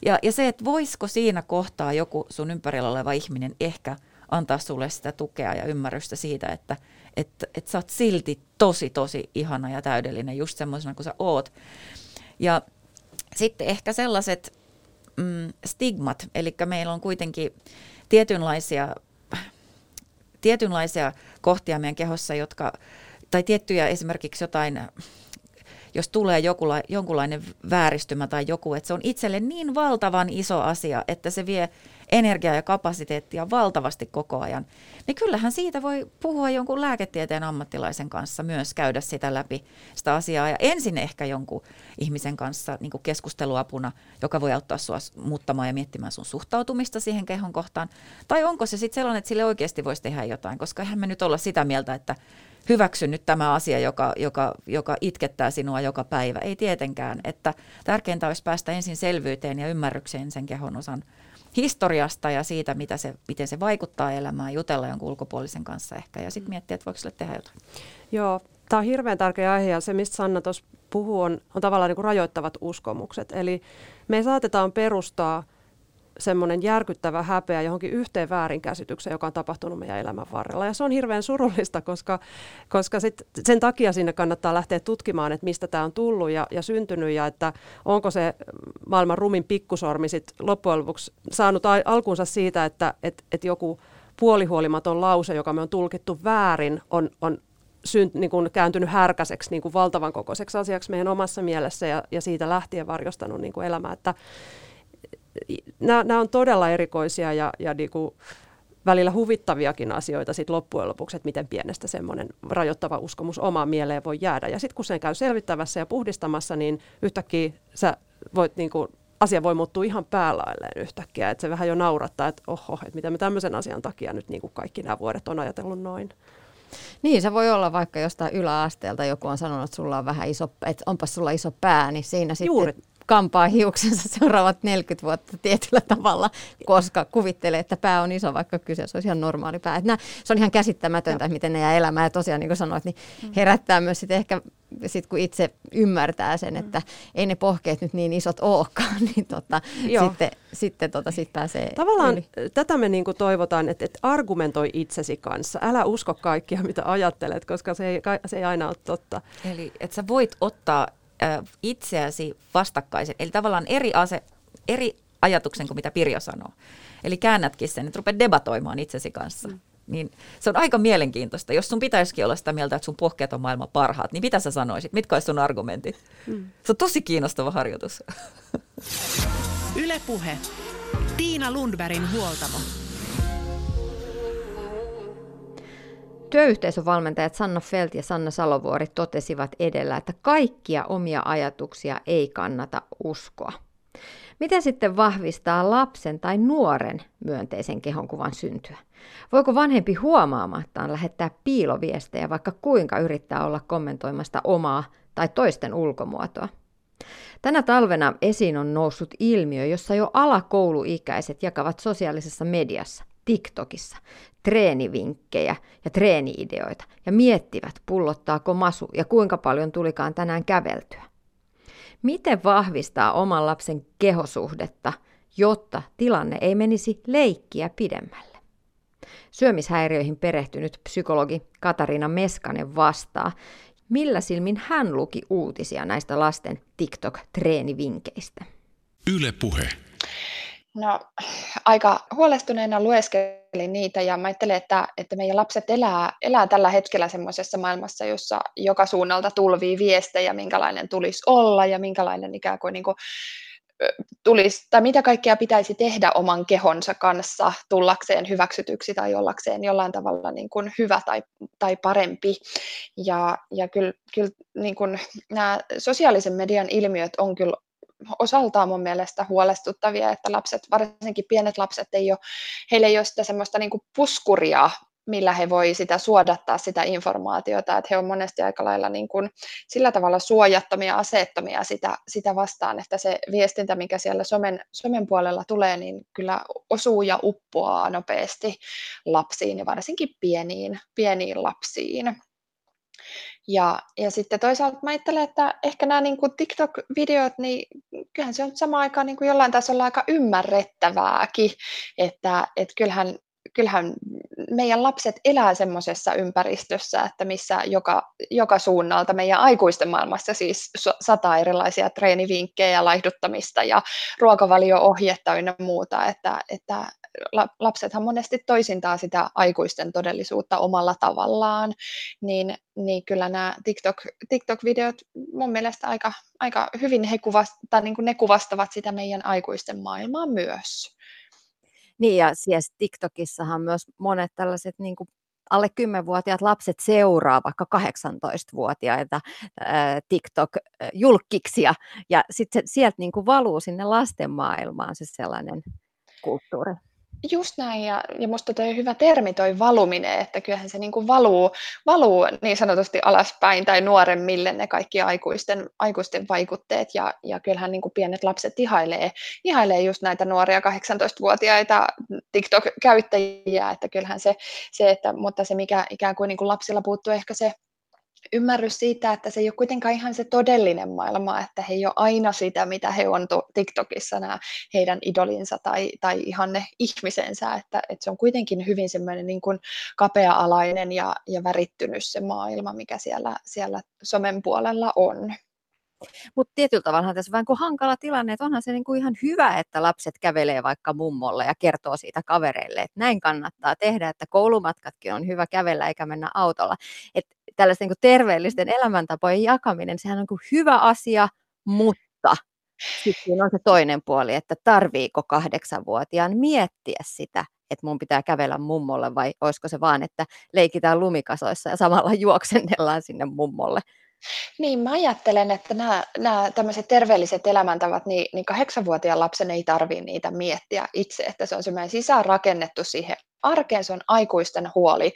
Ja, ja se, että voisiko siinä kohtaa joku sun ympärillä oleva ihminen ehkä antaa sulle sitä tukea ja ymmärrystä siitä, että että et sä oot silti tosi, tosi ihana ja täydellinen just semmoisena kuin sä oot. Ja sitten ehkä sellaiset mm, stigmat, eli meillä on kuitenkin tietynlaisia, tietynlaisia kohtia meidän kehossa, jotka, tai tiettyjä esimerkiksi jotain jos tulee jokula, jonkunlainen vääristymä tai joku, että se on itselle niin valtavan iso asia, että se vie energiaa ja kapasiteettia valtavasti koko ajan, niin kyllähän siitä voi puhua jonkun lääketieteen ammattilaisen kanssa myös käydä sitä läpi sitä asiaa. Ja ensin ehkä jonkun ihmisen kanssa niin kuin keskusteluapuna, joka voi auttaa sinua muuttamaan ja miettimään sun suhtautumista siihen kehon kohtaan. Tai onko se sitten sellainen, että sille oikeasti voisi tehdä jotain, koska eihän me nyt olla sitä mieltä, että hyväksy nyt tämä asia, joka, joka, joka itkettää sinua joka päivä. Ei tietenkään, että tärkeintä olisi päästä ensin selvyyteen ja ymmärrykseen sen kehon osan historiasta ja siitä, mitä se, miten se vaikuttaa elämään, jutella jonkun ulkopuolisen kanssa ehkä ja sitten miettiä, että voiko sille tehdä jotain. Joo, tämä on hirveän tärkeä aihe ja se, mistä Sanna tuossa puhuu, on, on tavallaan niin kuin rajoittavat uskomukset. Eli me saatetaan perustaa – semmoinen järkyttävä häpeä johonkin yhteen väärinkäsitykseen, joka on tapahtunut meidän elämän varrella. Ja se on hirveän surullista, koska, koska sit sen takia sinne kannattaa lähteä tutkimaan, että mistä tämä on tullut ja, ja syntynyt ja että onko se maailman rumin pikkusormi sit loppujen lopuksi saanut alkuunsa siitä, että et, et joku puolihuolimaton lause, joka me on tulkittu väärin, on, on synt, niin kuin kääntynyt härkäiseksi niin kuin valtavan kokoiseksi asiaksi meidän omassa mielessä ja, ja siitä lähtien varjostanut niin kuin elämää. Että, nämä on todella erikoisia ja, ja niin kuin välillä huvittaviakin asioita sit loppujen lopuksi, että miten pienestä semmoinen rajoittava uskomus omaan mieleen voi jäädä. Ja sitten kun sen käy selvittävässä ja puhdistamassa, niin yhtäkkiä sä voit niin kuin, asia voi muuttua ihan päälailleen yhtäkkiä. Että se vähän jo naurattaa, että oho, että mitä me tämmöisen asian takia nyt niin kuin kaikki nämä vuodet on ajatellut noin. Niin, se voi olla vaikka jostain yläasteelta joku on sanonut, että sulla on vähän iso, että onpas sulla iso pää, niin siinä sitten Juuri kampaa hiuksensa seuraavat 40 vuotta tietyllä tavalla, koska kuvittelee, että pää on iso, vaikka kyseessä olisi ihan normaali pää. Että nämä, se on ihan käsittämätöntä, Joo. miten ne jää elämään. Ja tosiaan, niin kuin sanoit, niin mm. herättää myös sit ehkä, sit kun itse ymmärtää sen, mm. että ei ne pohkeet nyt niin isot olekaan, niin tota, sitten, sitten tota, sit pääsee Tavallaan yli. tätä me niin kuin toivotaan, että, että argumentoi itsesi kanssa. Älä usko kaikkia, mitä ajattelet, koska se ei, se ei aina ole totta. Eli että sä voit ottaa itseäsi vastakkaisen, eli tavallaan eri, ase, eri ajatuksen kuin mitä Pirjo sanoo. Eli käännätkin sen, että rupeat debatoimaan itsesi kanssa. Mm. Niin se on aika mielenkiintoista. Jos sun pitäisikin olla sitä mieltä, että sun pohkeet on maailman parhaat, niin mitä sä sanoisit? Mitkä olisi sun argumentit? Mm. Se on tosi kiinnostava harjoitus. Ylepuhe. Tiina Lundbergin huoltamo. Työyhteisövalmentajat Sanna Felt ja Sanna Salovuori totesivat edellä, että kaikkia omia ajatuksia ei kannata uskoa. Miten sitten vahvistaa lapsen tai nuoren myönteisen kehonkuvan syntyä? Voiko vanhempi huomaamattaan lähettää piiloviestejä, vaikka kuinka yrittää olla kommentoimasta omaa tai toisten ulkomuotoa? Tänä talvena esiin on noussut ilmiö, jossa jo alakouluikäiset jakavat sosiaalisessa mediassa, TikTokissa, treenivinkkejä ja treeniideoita ja miettivät, pullottaako masu ja kuinka paljon tulikaan tänään käveltyä. Miten vahvistaa oman lapsen kehosuhdetta, jotta tilanne ei menisi leikkiä pidemmälle? Syömishäiriöihin perehtynyt psykologi Katariina Meskanen vastaa, millä silmin hän luki uutisia näistä lasten TikTok-treenivinkkeistä. Yle puhe. No, aika huolestuneena lueskelin niitä ja mä ajattelen, että, että meidän lapset elää, elää tällä hetkellä semmoisessa maailmassa, jossa joka suunnalta tulvii viestejä, minkälainen tulisi olla ja minkälainen ikään kuin, niin kuin tulisi, tai mitä kaikkea pitäisi tehdä oman kehonsa kanssa tullakseen hyväksytyksi tai ollakseen jollain tavalla niin kuin hyvä tai, tai parempi. Ja, ja kyllä, kyllä niin kuin nämä sosiaalisen median ilmiöt on kyllä osaltaan mun mielestä huolestuttavia, että lapset, varsinkin pienet lapset, ei ole, heillä ei ole sitä semmoista niin puskuria millä he voi sitä suodattaa sitä informaatiota, että he on monesti aika lailla niin kuin sillä tavalla suojattomia, aseettomia sitä, sitä vastaan, että se viestintä, mikä siellä somen, somen puolella tulee, niin kyllä osuu ja uppoaa nopeasti lapsiin ja varsinkin pieniin, pieniin lapsiin. Ja, ja sitten toisaalta mä ajattelen, että ehkä nämä niin kuin TikTok-videot, niin kyllähän se on samaan aikaan niin kuin jollain tasolla aika ymmärrettävääkin, että, että kyllähän kyllähän meidän lapset elää semmoisessa ympäristössä, että missä joka, joka suunnalta meidän aikuisten maailmassa siis sata erilaisia treenivinkkejä, laihduttamista ja ruokavalio-ohjetta ynnä muuta, että, että lapsethan monesti toisintaa sitä aikuisten todellisuutta omalla tavallaan, niin, niin kyllä nämä TikTok, TikTok-videot mun mielestä aika, aika hyvin he kuvast, tai niin kuin ne kuvastavat sitä meidän aikuisten maailmaa myös. Niin ja siis TikTokissahan myös monet tällaiset niin kuin alle 10-vuotiaat lapset seuraa vaikka 18-vuotiaita ää, TikTok-julkkiksia ja sitten sieltä niin kuin valuu sinne lasten maailmaan se sellainen kulttuuri. Just näin, ja, ja musta toi hyvä termi toi valuminen, että kyllähän se niin kuin valuu, valuu niin sanotusti alaspäin tai nuoremmille ne kaikki aikuisten, aikuisten vaikutteet, ja, ja kyllähän niin kuin pienet lapset ihailee, ihailee just näitä nuoria 18-vuotiaita TikTok-käyttäjiä, että kyllähän se, se että, mutta se mikä ikään kuin, niin kuin lapsilla puuttuu ehkä se ymmärrys siitä, että se ei ole kuitenkaan ihan se todellinen maailma, että he ei ole aina sitä, mitä he on TikTokissa, nämä heidän idolinsa tai, tai ihan ne ihmisensä, että, että se on kuitenkin hyvin semmoinen niin kuin kapea-alainen ja, ja värittynyt se maailma, mikä siellä, siellä somen puolella on. Mutta tietyllä tavalla tässä on vähän kuin hankala tilanne, että onhan se niinku ihan hyvä, että lapset kävelee vaikka mummolle ja kertoo siitä kavereille, että näin kannattaa tehdä, että koulumatkatkin on hyvä kävellä eikä mennä autolla. Et tällaisten niinku terveellisten elämäntapojen jakaminen, sehän on kuin hyvä asia, mutta sitten on se toinen puoli, että tarviiko kahdeksanvuotiaan miettiä sitä, että mun pitää kävellä mummolle vai olisiko se vaan, että leikitään lumikasoissa ja samalla juoksennellaan sinne mummolle. Niin, mä ajattelen, että nämä, nämä tämmöiset terveelliset elämäntavat, niin, niin kahdeksanvuotiaan lapsen ei tarvitse niitä miettiä itse, että se on semmoinen sisäänrakennettu siihen arkeen, se on aikuisten huoli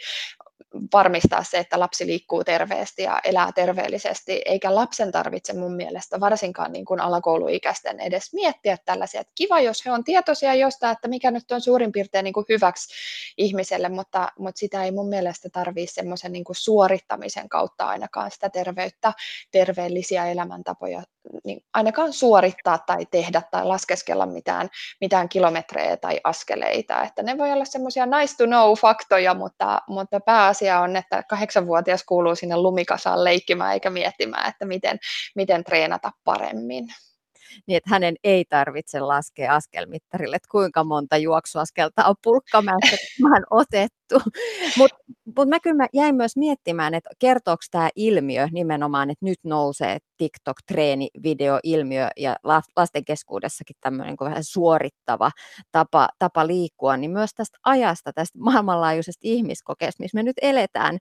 varmistaa se, että lapsi liikkuu terveesti ja elää terveellisesti, eikä lapsen tarvitse mun mielestä varsinkaan niin kuin alakouluikäisten edes miettiä tällaisia. Että kiva, jos he on tietoisia jostain, että mikä nyt on suurin piirtein niin kuin hyväksi ihmiselle, mutta, mutta sitä ei mun mielestä tarvitse semmoisen niin suorittamisen kautta ainakaan sitä terveyttä, terveellisiä elämäntapoja niin ainakaan suorittaa tai tehdä tai laskeskella mitään, mitään kilometrejä tai askeleita. Että ne voi olla semmoisia nice to know faktoja, mutta, mutta pääasia on, että kahdeksanvuotias kuuluu sinne lumikasaan leikkimään eikä miettimään, että miten, miten treenata paremmin. Niin että hänen ei tarvitse laskea askelmittarille, että kuinka monta juoksuaskelta on pulkkamäessä otettu. Mutta mut mä kyllä mä jäin myös miettimään, että kertooko tämä ilmiö nimenomaan, että nyt nousee TikTok-treenivideo-ilmiö ja lasten keskuudessakin tämmöinen vähän suorittava tapa, tapa liikkua, niin myös tästä ajasta, tästä maailmanlaajuisesta ihmiskokeesta, missä me nyt eletään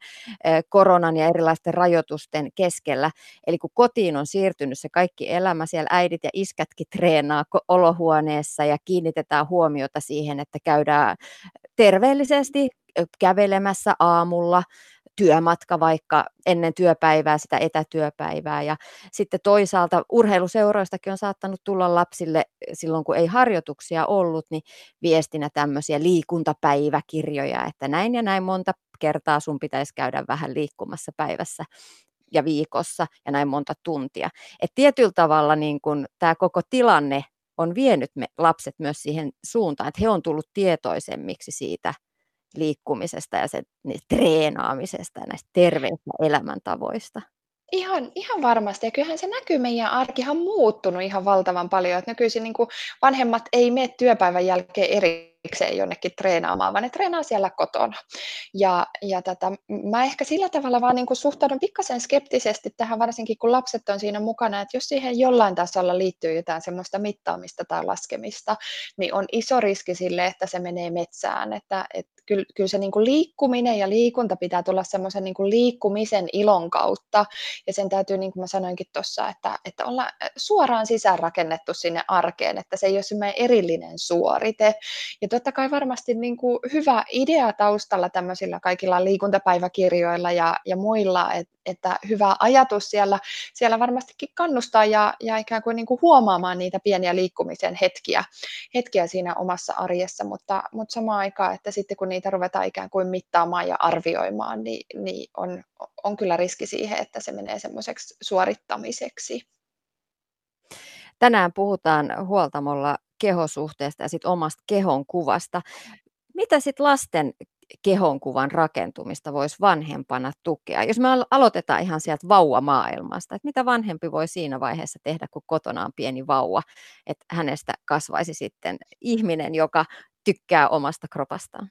koronan ja erilaisten rajoitusten keskellä. Eli kun kotiin on siirtynyt se kaikki elämä, siellä äidit ja iskätkin treenaa olohuoneessa ja kiinnitetään huomiota siihen, että käydään terveellisesti kävelemässä aamulla, työmatka vaikka ennen työpäivää, sitä etätyöpäivää. Ja sitten toisaalta urheiluseuroistakin on saattanut tulla lapsille silloin, kun ei harjoituksia ollut, niin viestinä tämmöisiä liikuntapäiväkirjoja, että näin ja näin monta kertaa sun pitäisi käydä vähän liikkumassa päivässä ja viikossa ja näin monta tuntia. Et tietyllä tavalla niin kun tämä koko tilanne on vienyt me lapset myös siihen suuntaan, että he on tullut tietoisemmiksi siitä liikkumisesta ja sen treenaamisesta ja näistä terveistä elämäntavoista. Ihan, ihan varmasti. Ja kyllähän se näkyy meidän arkihan muuttunut ihan valtavan paljon. Että nykyisin niin vanhemmat ei mene työpäivän jälkeen erikseen jonnekin treenaamaan, vaan ne treenaa siellä kotona. Ja, ja tätä, mä ehkä sillä tavalla vaan niin kuin suhtaudun pikkasen skeptisesti tähän, varsinkin kun lapset on siinä mukana, että jos siihen jollain tasolla liittyy jotain semmoista mittaamista tai laskemista, niin on iso riski sille, että se menee metsään. Että, että kyllä, kyllä se niin kuin liikkuminen ja liikunta pitää tulla semmoisen niin liikkumisen ilon kautta, ja sen täytyy, niin kuin mä sanoinkin tuossa, että, että olla suoraan sisäänrakennettu sinne arkeen, että se ei ole semmoinen erillinen suorite. Ja totta kai varmasti niin kuin hyvä idea taustalla tämmöisillä kaikilla liikuntapäiväkirjoilla ja, ja muilla, että että hyvä ajatus siellä, siellä varmastikin kannustaa ja, ja ikään kuin, niin kuin huomaamaan niitä pieniä liikkumisen hetkiä, hetkiä siinä omassa arjessa, mutta, mutta samaan aikaan, että sitten kun niitä ruvetaan ikään kuin mittaamaan ja arvioimaan, niin, niin on, on kyllä riski siihen, että se menee semmoiseksi suorittamiseksi. Tänään puhutaan huoltamolla kehosuhteesta ja sit omasta kehon kuvasta. Mitä sitten lasten kehonkuvan rakentumista voisi vanhempana tukea? Jos me aloitetaan ihan sieltä vauvamaailmasta, että mitä vanhempi voi siinä vaiheessa tehdä, kun kotona on pieni vauva, että hänestä kasvaisi sitten ihminen, joka tykkää omasta kropastaan?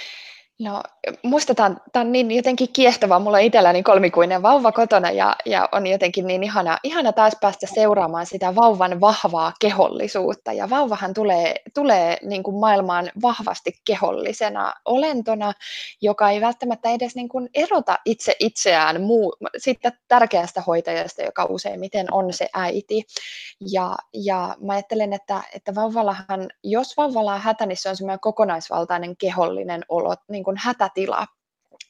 No musta tämä on niin jotenkin kiehtovaa. Mulla on itselläni kolmikuinen vauva kotona ja, ja on jotenkin niin ihana, ihana taas päästä seuraamaan sitä vauvan vahvaa kehollisuutta. Ja vauvahan tulee, tulee niin kuin maailmaan vahvasti kehollisena olentona, joka ei välttämättä edes niin kuin erota itse itseään muu, siitä tärkeästä hoitajasta, joka useimmiten on se äiti. Ja, ja mä ajattelen, että, että vauvallahan, jos vauvalla on hätä, niin se on semmoinen kokonaisvaltainen kehollinen olo, niin kuin kuin hätätila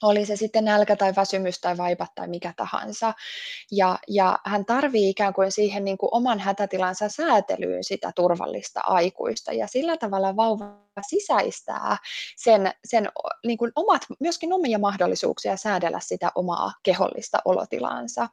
oli se sitten nälkä tai väsymys tai vaipat tai mikä tahansa. Ja, ja hän tarvii ikään kuin siihen niin kuin oman hätätilansa säätelyyn sitä turvallista aikuista. Ja sillä tavalla vauva sisäistää sen, sen niin kuin omat, myöskin omia mahdollisuuksia säädellä sitä omaa kehollista olotilaansa.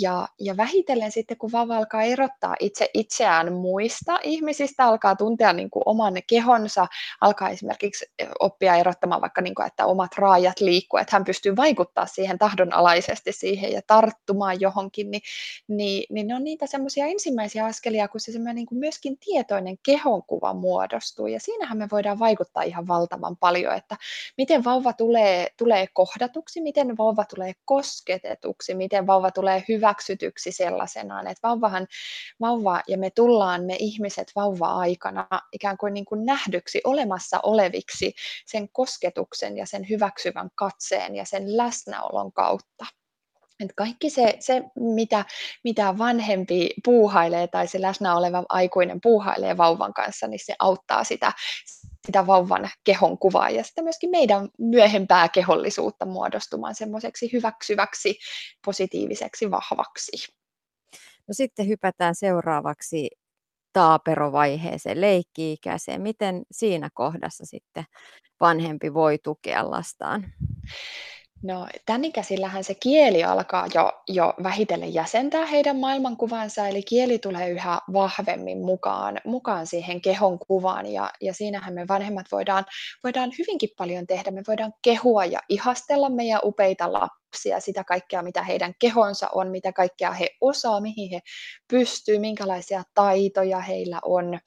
Ja, ja vähitellen sitten, kun vauva alkaa erottaa itse itseään muista ihmisistä, alkaa tuntea niin kuin oman kehonsa, alkaa esimerkiksi oppia erottamaan vaikka, niin kuin, että omat raajat liikkuu, että hän pystyy vaikuttaa siihen tahdonalaisesti siihen ja tarttumaan johonkin, niin, niin, niin ne on niitä semmoisia ensimmäisiä askelia, kun se semmoinen niin kuin myöskin tietoinen kehonkuva muodostuu. Ja siinähän me voidaan vaikuttaa ihan valtavan paljon, että miten vauva tulee, tulee kohdatuksi, miten vauva tulee kosketetuksi, miten vauva tulee hyväksytyksi sellaisenaan, että vauvahan, vauva ja me tullaan me ihmiset vauva-aikana ikään kuin, niin kuin nähdyksi olemassa oleviksi sen kosketuksen ja sen hyväksyvän katseen ja sen läsnäolon kautta. Et kaikki se, se mitä, mitä vanhempi puuhailee tai se läsnä oleva aikuinen puuhailee vauvan kanssa, niin se auttaa sitä, sitä vauvan kehon kuvaa ja sitä myöskin meidän myöhempää kehollisuutta muodostumaan semmoiseksi hyväksyväksi, positiiviseksi, vahvaksi. No sitten hypätään seuraavaksi taaperovaiheeseen, leikki-ikäiseen. Miten siinä kohdassa sitten vanhempi voi tukea lastaan? No tämän ikäisillähän se kieli alkaa jo, jo vähitellen jäsentää heidän maailmankuvansa, eli kieli tulee yhä vahvemmin mukaan, mukaan siihen kehon kuvaan, ja, ja siinähän me vanhemmat voidaan, voidaan hyvinkin paljon tehdä. Me voidaan kehua ja ihastella meidän upeita lapsia lapsia, sitä kaikkea, mitä heidän kehonsa on, mitä kaikkea he osaa, mihin he pystyy, minkälaisia taitoja heillä on.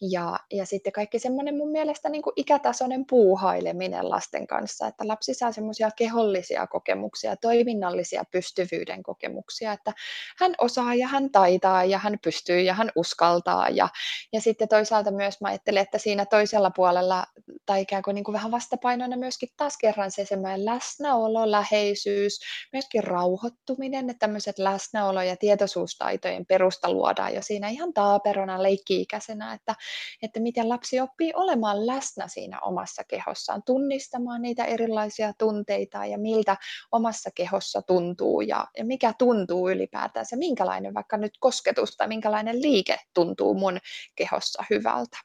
Ja, ja sitten kaikki semmoinen mun mielestä niin kuin ikätasoinen puuhaileminen lasten kanssa, että lapsi saa semmoisia kehollisia kokemuksia, toiminnallisia pystyvyyden kokemuksia, että hän osaa ja hän taitaa ja hän pystyy ja hän uskaltaa. Ja, ja sitten toisaalta myös mä ajattelen, että siinä toisella puolella tai ikään kuin, niin kuin vähän vastapainoina myöskin taas kerran se semmoinen läsnäolo, läheisyys, myöskin rauhoittuminen, että tämmöiset läsnäolo- ja tietoisuustaitojen perusta luodaan jo siinä ihan taaperona leikki-ikäisenä, että, että miten lapsi oppii olemaan läsnä siinä omassa kehossaan, tunnistamaan niitä erilaisia tunteita ja miltä omassa kehossa tuntuu ja, ja mikä tuntuu ylipäätään se, minkälainen vaikka nyt kosketus tai minkälainen liike tuntuu mun kehossa hyvältä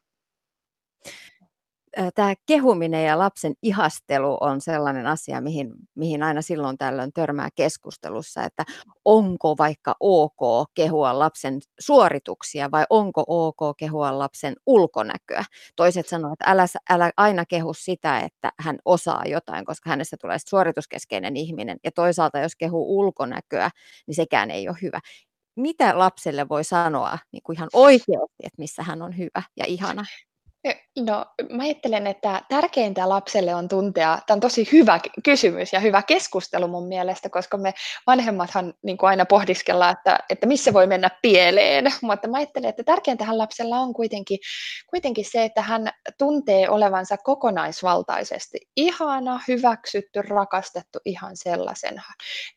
tämä kehuminen ja lapsen ihastelu on sellainen asia, mihin, mihin aina silloin tällöin törmää keskustelussa, että onko vaikka ok kehua lapsen suorituksia vai onko ok kehua lapsen ulkonäköä. Toiset sanoo, että älä, älä aina kehu sitä, että hän osaa jotain, koska hänestä tulee suorituskeskeinen ihminen. Ja toisaalta, jos kehuu ulkonäköä, niin sekään ei ole hyvä. Mitä lapselle voi sanoa niin kuin ihan oikeasti, että missä hän on hyvä ja ihana? No, mä ajattelen, että tärkeintä lapselle on tuntea, tämä on tosi hyvä kysymys ja hyvä keskustelu mun mielestä, koska me vanhemmathan niin kuin aina pohdiskellaan, että, että missä voi mennä pieleen, mutta mä ajattelen, että tärkeintähän lapsella on kuitenkin, kuitenkin se, että hän tuntee olevansa kokonaisvaltaisesti ihana, hyväksytty, rakastettu ihan sellaisena.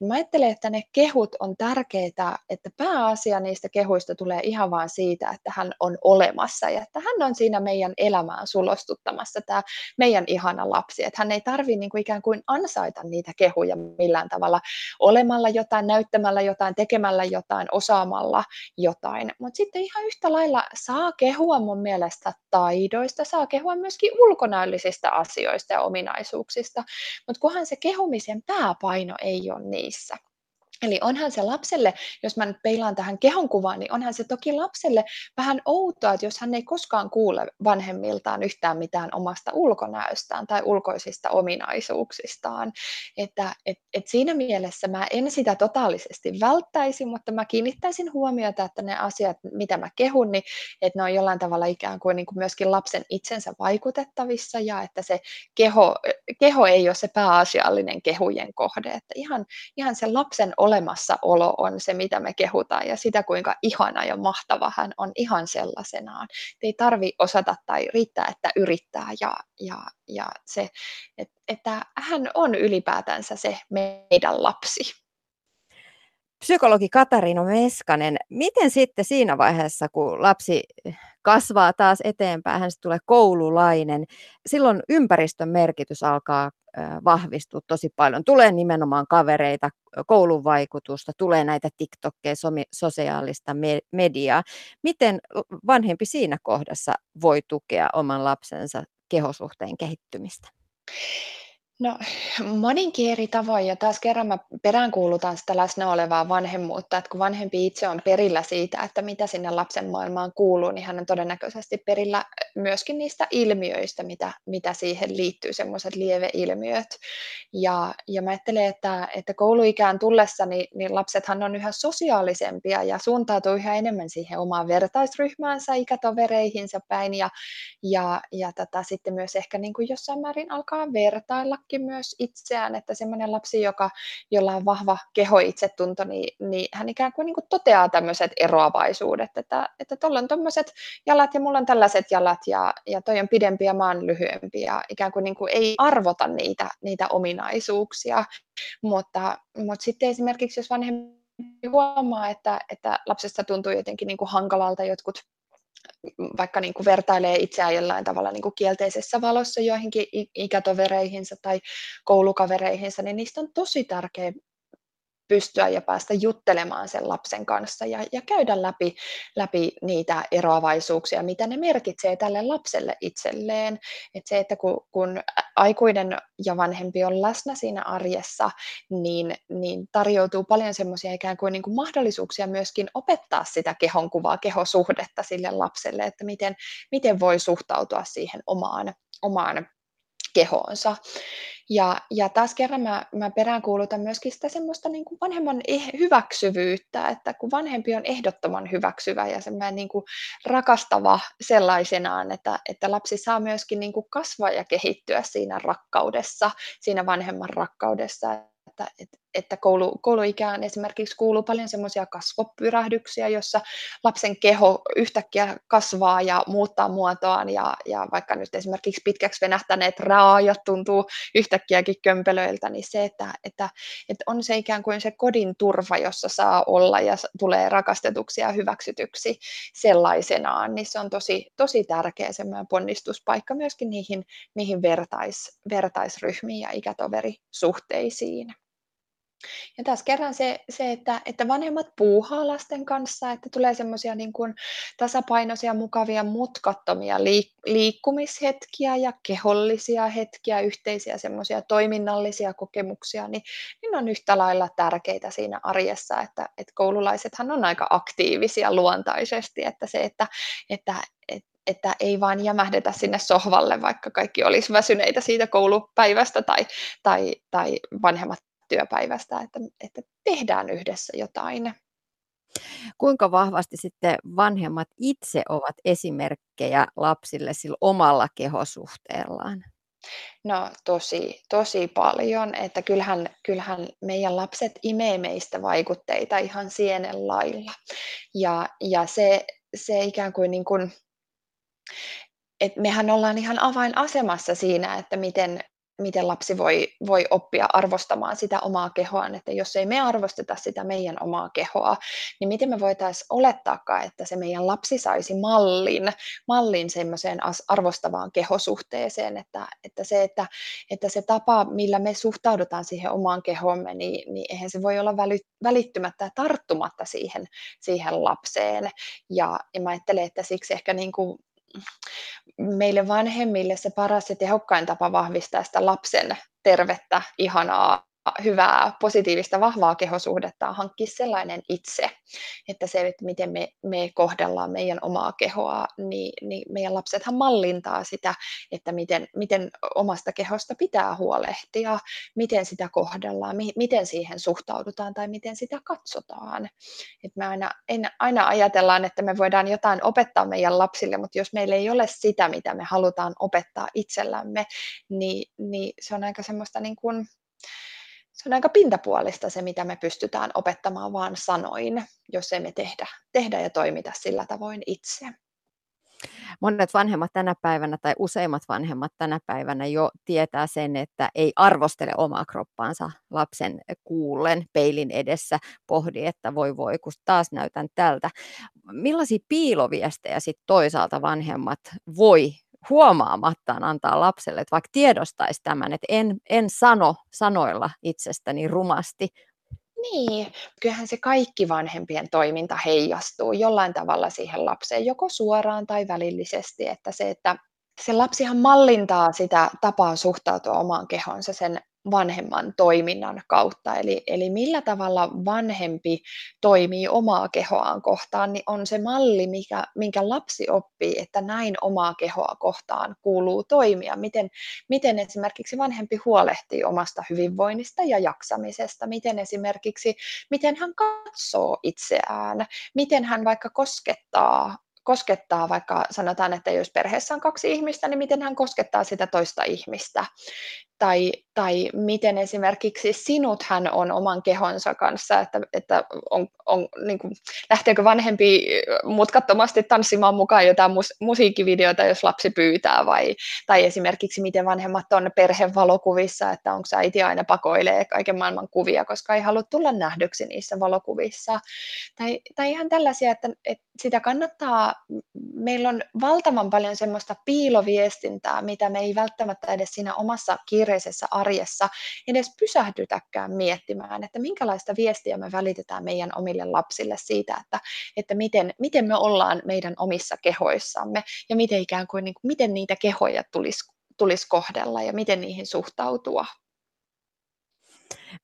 Mä ajattelen, että ne kehut on tärkeitä, että pääasia niistä kehuista tulee ihan vaan siitä, että hän on olemassa ja että hän on siinä meidän elämään sulostuttamassa tämä meidän ihana lapsi. Että hän ei tarvitse niin kuin ikään kuin ansaita niitä kehuja millään tavalla olemalla jotain, näyttämällä jotain, tekemällä jotain, osaamalla jotain. Mutta sitten ihan yhtä lailla saa kehua mun mielestä taidoista, saa kehua myöskin ulkonäöllisistä asioista ja ominaisuuksista, mutta kunhan se kehumisen pääpaino ei ole niissä. Eli onhan se lapselle, jos mä nyt peilaan tähän kehonkuvaan, niin onhan se toki lapselle vähän outoa, että jos hän ei koskaan kuule vanhemmiltaan yhtään mitään omasta ulkonäöstään tai ulkoisista ominaisuuksistaan. Että et, et siinä mielessä mä en sitä totaalisesti välttäisi, mutta mä kiinnittäisin huomiota, että ne asiat, mitä mä kehun, niin että ne on jollain tavalla ikään kuin, niin kuin myöskin lapsen itsensä vaikutettavissa ja että se keho, keho ei ole se pääasiallinen kehujen kohde. Että ihan, ihan se lapsen olemassaolo on se, mitä me kehutaan ja sitä, kuinka ihana ja mahtava hän on ihan sellaisenaan. Ei tarvi osata tai riittää, että yrittää ja, ja, ja se, että, että hän on ylipäätänsä se meidän lapsi. Psykologi Katariina Meskanen, miten sitten siinä vaiheessa, kun lapsi kasvaa taas eteenpäin, hän tulee koululainen, silloin ympäristön merkitys alkaa vahvistua tosi paljon. Tulee nimenomaan kavereita, koulun vaikutusta, tulee näitä TikTokkeja, sosiaalista mediaa. Miten vanhempi siinä kohdassa voi tukea oman lapsensa kehosuhteen kehittymistä? No moninkin eri tavoin ja taas kerran mä peräänkuulutan sitä läsnä olevaa vanhemmuutta, että kun vanhempi itse on perillä siitä, että mitä sinne lapsen maailmaan kuuluu, niin hän on todennäköisesti perillä myöskin niistä ilmiöistä, mitä, mitä siihen liittyy, semmoiset lieveilmiöt. Ja, ja mä ajattelen, että, että kouluikään tullessa, niin, niin lapsethan on yhä sosiaalisempia ja suuntautuu yhä enemmän siihen omaan vertaisryhmäänsä, ikätovereihinsa päin ja, ja, ja tätä sitten myös ehkä niin kuin jossain määrin alkaa vertailla tutkiakin myös itseään, että semmoinen lapsi, joka, jolla on vahva keho-itsetunto, niin, niin hän ikään kuin, niin kuin toteaa tämmöiset eroavaisuudet, että, että tuolla on tuommoiset jalat ja mulla on tällaiset jalat ja, ja toi on pidempi ja mä oon lyhyempi ja ikään kuin, niin kuin ei arvota niitä, niitä ominaisuuksia, mutta, mutta sitten esimerkiksi jos vanhempi huomaa, että, että lapsesta tuntuu jotenkin niin kuin hankalalta jotkut vaikka niin kuin vertailee itseään jollain tavalla niin kuin kielteisessä valossa joihinkin ikätovereihinsa tai koulukavereihinsa, niin niistä on tosi tärkeää pystyä ja päästä juttelemaan sen lapsen kanssa ja, ja käydä läpi, läpi niitä eroavaisuuksia, mitä ne merkitsee tälle lapselle itselleen. Et se, että kun, kun aikuinen ja vanhempi on läsnä siinä arjessa, niin, niin tarjoutuu paljon semmoisia ikään kuin, niin kuin mahdollisuuksia myöskin opettaa sitä kehonkuvaa, kehosuhdetta sille lapselle, että miten, miten voi suhtautua siihen omaan, omaan kehoonsa. Ja, ja taas kerran mä, mä peräänkuulutan myöskin sitä semmoista niin kuin vanhemman eh, hyväksyvyyttä, että kun vanhempi on ehdottoman hyväksyvä ja semmoinen niin kuin rakastava sellaisenaan, että, että lapsi saa myöskin niin kuin kasvaa ja kehittyä siinä rakkaudessa, siinä vanhemman rakkaudessa, että, että, että koulu, kouluikään esimerkiksi kuuluu paljon semmoisia kasvopyrähdyksiä, jossa lapsen keho yhtäkkiä kasvaa ja muuttaa muotoaan ja, ja vaikka nyt esimerkiksi pitkäksi venähtäneet raajat tuntuu yhtäkkiäkin kömpelöiltä, niin se, että, että, että on se ikään kuin se kodin turva, jossa saa olla ja tulee rakastetuksi ja hyväksytyksi sellaisenaan, niin se on tosi, tosi tärkeä semmoinen ponnistuspaikka myöskin niihin, niihin vertais, vertaisryhmiin ja ikätoverisuhteisiin. Ja taas kerran se, se että, että vanhemmat puuhaa lasten kanssa, että tulee semmoisia niin kuin tasapainoisia, mukavia, mutkattomia liik- liikkumishetkiä ja kehollisia hetkiä, yhteisiä semmoisia toiminnallisia kokemuksia, niin, niin on yhtä lailla tärkeitä siinä arjessa, että, että koululaisethan on aika aktiivisia luontaisesti, että se, että, että, että että ei vaan jämähdetä sinne sohvalle, vaikka kaikki olisi väsyneitä siitä koulupäivästä tai, tai, tai vanhemmat työpäivästä, että, että tehdään yhdessä jotain. Kuinka vahvasti sitten vanhemmat itse ovat esimerkkejä lapsille sillä omalla kehosuhteellaan? No tosi, tosi paljon, että kyllähän, kyllähän meidän lapset imee meistä vaikutteita ihan sienen lailla. Ja, ja se, se ikään kuin, niin kuin että mehän ollaan ihan avainasemassa siinä, että miten, miten lapsi voi, voi oppia arvostamaan sitä omaa kehoaan, että jos ei me arvosteta sitä meidän omaa kehoa, niin miten me voitaisiin olettaakaan, että se meidän lapsi saisi mallin, mallin semmoiseen arvostavaan kehosuhteeseen, että, että, se, että, että se tapa, millä me suhtaudutaan siihen omaan kehomme, niin, niin eihän se voi olla välittymättä ja tarttumatta siihen, siihen lapseen. Ja, ja mä ajattelen, että siksi ehkä niin kuin meille vanhemmille se paras ja tehokkain tapa vahvistaa sitä lapsen tervettä, ihanaa hyvää, positiivista, vahvaa kehosuhdetta hankkia sellainen itse, että se, että miten me, me kohdellaan meidän omaa kehoa, niin, niin meidän lapsethan mallintaa sitä, että miten, miten omasta kehosta pitää huolehtia, miten sitä kohdellaan, mi, miten siihen suhtaudutaan tai miten sitä katsotaan. Et me aina, en, aina ajatellaan, että me voidaan jotain opettaa meidän lapsille, mutta jos meillä ei ole sitä, mitä me halutaan opettaa itsellämme, niin, niin se on aika semmoista niin kuin, se on aika pintapuolista se, mitä me pystytään opettamaan vaan sanoin, jos emme tehdä, tehdä ja toimita sillä tavoin itse. Monet vanhemmat tänä päivänä tai useimmat vanhemmat tänä päivänä jo tietää sen, että ei arvostele omaa kroppaansa lapsen kuullen peilin edessä, pohdi, että voi voi, kun taas näytän tältä. Millaisia piiloviestejä sitten toisaalta vanhemmat voi huomaamattaan antaa lapselle, että vaikka tiedostaisi tämän, että en, en sano sanoilla itsestäni rumasti. Niin, kyllähän se kaikki vanhempien toiminta heijastuu jollain tavalla siihen lapseen, joko suoraan tai välillisesti, että se, että se lapsihan mallintaa sitä tapaa suhtautua omaan kehonsa sen vanhemman toiminnan kautta. Eli, eli millä tavalla vanhempi toimii omaa kehoaan kohtaan, niin on se malli, mikä, minkä lapsi oppii, että näin omaa kehoa kohtaan kuuluu toimia. Miten, miten esimerkiksi vanhempi huolehtii omasta hyvinvoinnista ja jaksamisesta, miten esimerkiksi, miten hän katsoo itseään, miten hän vaikka koskettaa koskettaa vaikka sanotaan, että jos perheessä on kaksi ihmistä, niin miten hän koskettaa sitä toista ihmistä tai, tai miten esimerkiksi sinut hän on oman kehonsa kanssa, että, että on, on, niin kuin, lähteekö vanhempi mutkattomasti tanssimaan mukaan jotain mus, musiikkivideota, jos lapsi pyytää, vai, tai esimerkiksi miten vanhemmat on perhevalokuvissa, että onko äiti aina pakoilee kaiken maailman kuvia, koska ei halua tulla nähdyksi niissä valokuvissa, tai, tai ihan tällaisia, että, että sitä kannattaa, meillä on valtavan paljon semmoista piiloviestintää, mitä me ei välttämättä edes siinä omassa kirjassa kiireisessä arjessa edes pysähdytäkään miettimään, että minkälaista viestiä me välitetään meidän omille lapsille siitä, että, että miten, miten me ollaan meidän omissa kehoissamme ja miten ikään kuin, niin kuin miten niitä kehoja tulisi, tulisi kohdella ja miten niihin suhtautua.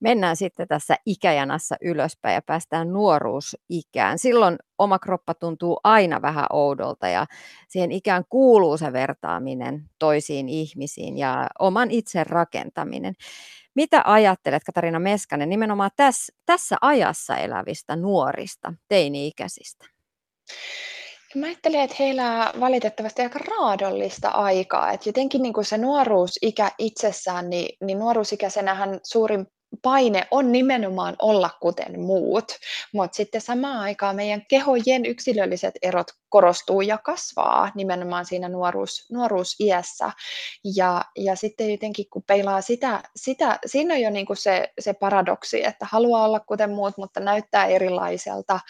Mennään sitten tässä ikäjanassa ylöspäin ja päästään nuoruusikään. Silloin oma kroppa tuntuu aina vähän oudolta ja siihen ikään kuuluu se vertaaminen toisiin ihmisiin ja oman itse rakentaminen. Mitä ajattelet, Katariina Meskanen, nimenomaan tässä, tässä ajassa elävistä nuorista, teini-ikäisistä? Mä ajattelen, että heillä on valitettavasti aika raadollista aikaa. Että jotenkin niin kuin se nuoruusikä itsessään, niin, niin nuoruusikäisenähän suurin paine on nimenomaan olla kuten muut, mutta sitten samaan aikaan meidän kehojen yksilölliset erot korostuu ja kasvaa nimenomaan siinä nuoruus, nuoruusiässä. Ja, ja sitten jotenkin kun peilaa sitä, sitä siinä on jo niin kuin se, se paradoksi, että haluaa olla kuten muut, mutta näyttää erilaiselta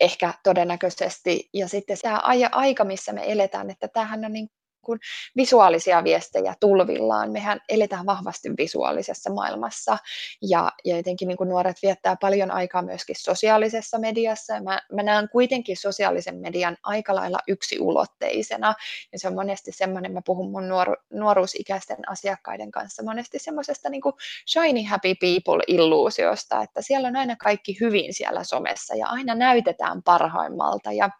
ehkä todennäköisesti. Ja sitten tämä aika, missä me eletään, että tämähän on niin kuin visuaalisia viestejä tulvillaan. Mehän eletään vahvasti visuaalisessa maailmassa ja, ja jotenkin niin kuin nuoret viettää paljon aikaa myöskin sosiaalisessa mediassa. Mä, mä näen kuitenkin sosiaalisen median aika lailla yksiulotteisena ja se on monesti semmoinen, mä puhun mun nuoru, nuoruusikäisten asiakkaiden kanssa monesti semmoisesta niin shiny happy people illuusiosta, että siellä on aina kaikki hyvin siellä somessa ja aina näytetään parhaimmalta ja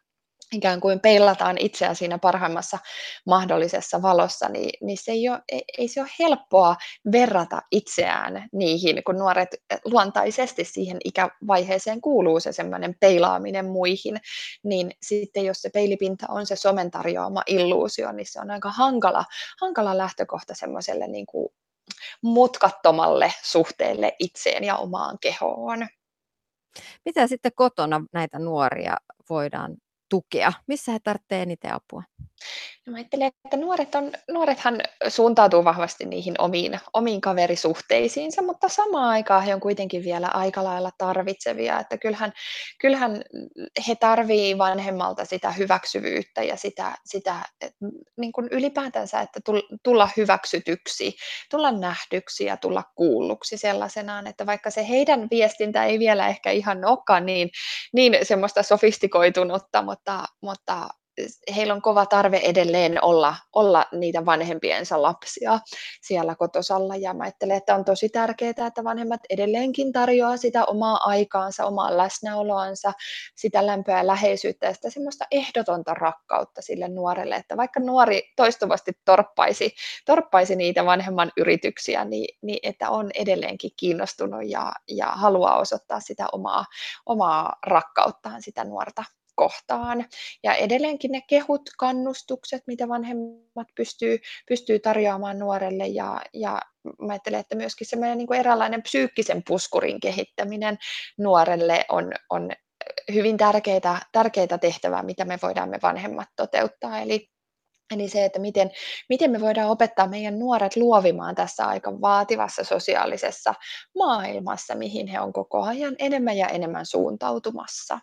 ikään kuin peilataan itseä siinä parhaimmassa mahdollisessa valossa, niin, niin se ei, ole, ei, ei se ole helppoa verrata itseään niihin, kun nuoret luontaisesti siihen ikävaiheeseen kuuluu se semmoinen peilaaminen muihin, niin sitten jos se peilipinta on se somen tarjoama illuusio, niin se on aika hankala, hankala lähtökohta semmoiselle niin kuin mutkattomalle suhteelle itseen ja omaan kehoon. Mitä sitten kotona näitä nuoria voidaan tukea? Missä he tarvitsevat eniten apua? No mä ajattelen, että nuoret on, nuorethan suuntautuu vahvasti niihin omiin, omiin kaverisuhteisiinsa, mutta samaan aikaan he on kuitenkin vielä aika lailla tarvitsevia, että kyllähän, kyllähän he tarvii vanhemmalta sitä hyväksyvyyttä ja sitä, sitä niin kuin ylipäätänsä, että tulla hyväksytyksi, tulla nähdyksi ja tulla kuulluksi sellaisenaan, että vaikka se heidän viestintä ei vielä ehkä ihan olekaan niin, niin semmoista sofistikoitunutta, mutta, mutta heillä on kova tarve edelleen olla, olla niitä vanhempiensa lapsia siellä kotosalla. Ja mä ajattelen, että on tosi tärkeää, että vanhemmat edelleenkin tarjoaa sitä omaa aikaansa, omaa läsnäoloansa, sitä lämpöä ja läheisyyttä ja sitä semmoista ehdotonta rakkautta sille nuorelle. Että vaikka nuori toistuvasti torppaisi, torppaisi niitä vanhemman yrityksiä, niin, niin että on edelleenkin kiinnostunut ja, ja haluaa osoittaa sitä omaa, omaa rakkauttaan sitä nuorta kohtaan. Ja edelleenkin ne kehut, kannustukset, mitä vanhemmat pystyy, pystyy tarjoamaan nuorelle ja, ja mä ajattelen, että myöskin semmoinen niin eräänlainen psyykkisen puskurin kehittäminen nuorelle on, on hyvin tärkeitä, tärkeitä tehtävää, mitä me voidaan me vanhemmat toteuttaa. Eli Eli se, että miten, miten me voidaan opettaa meidän nuoret luovimaan tässä aika vaativassa sosiaalisessa maailmassa, mihin he on koko ajan enemmän ja enemmän suuntautumassa.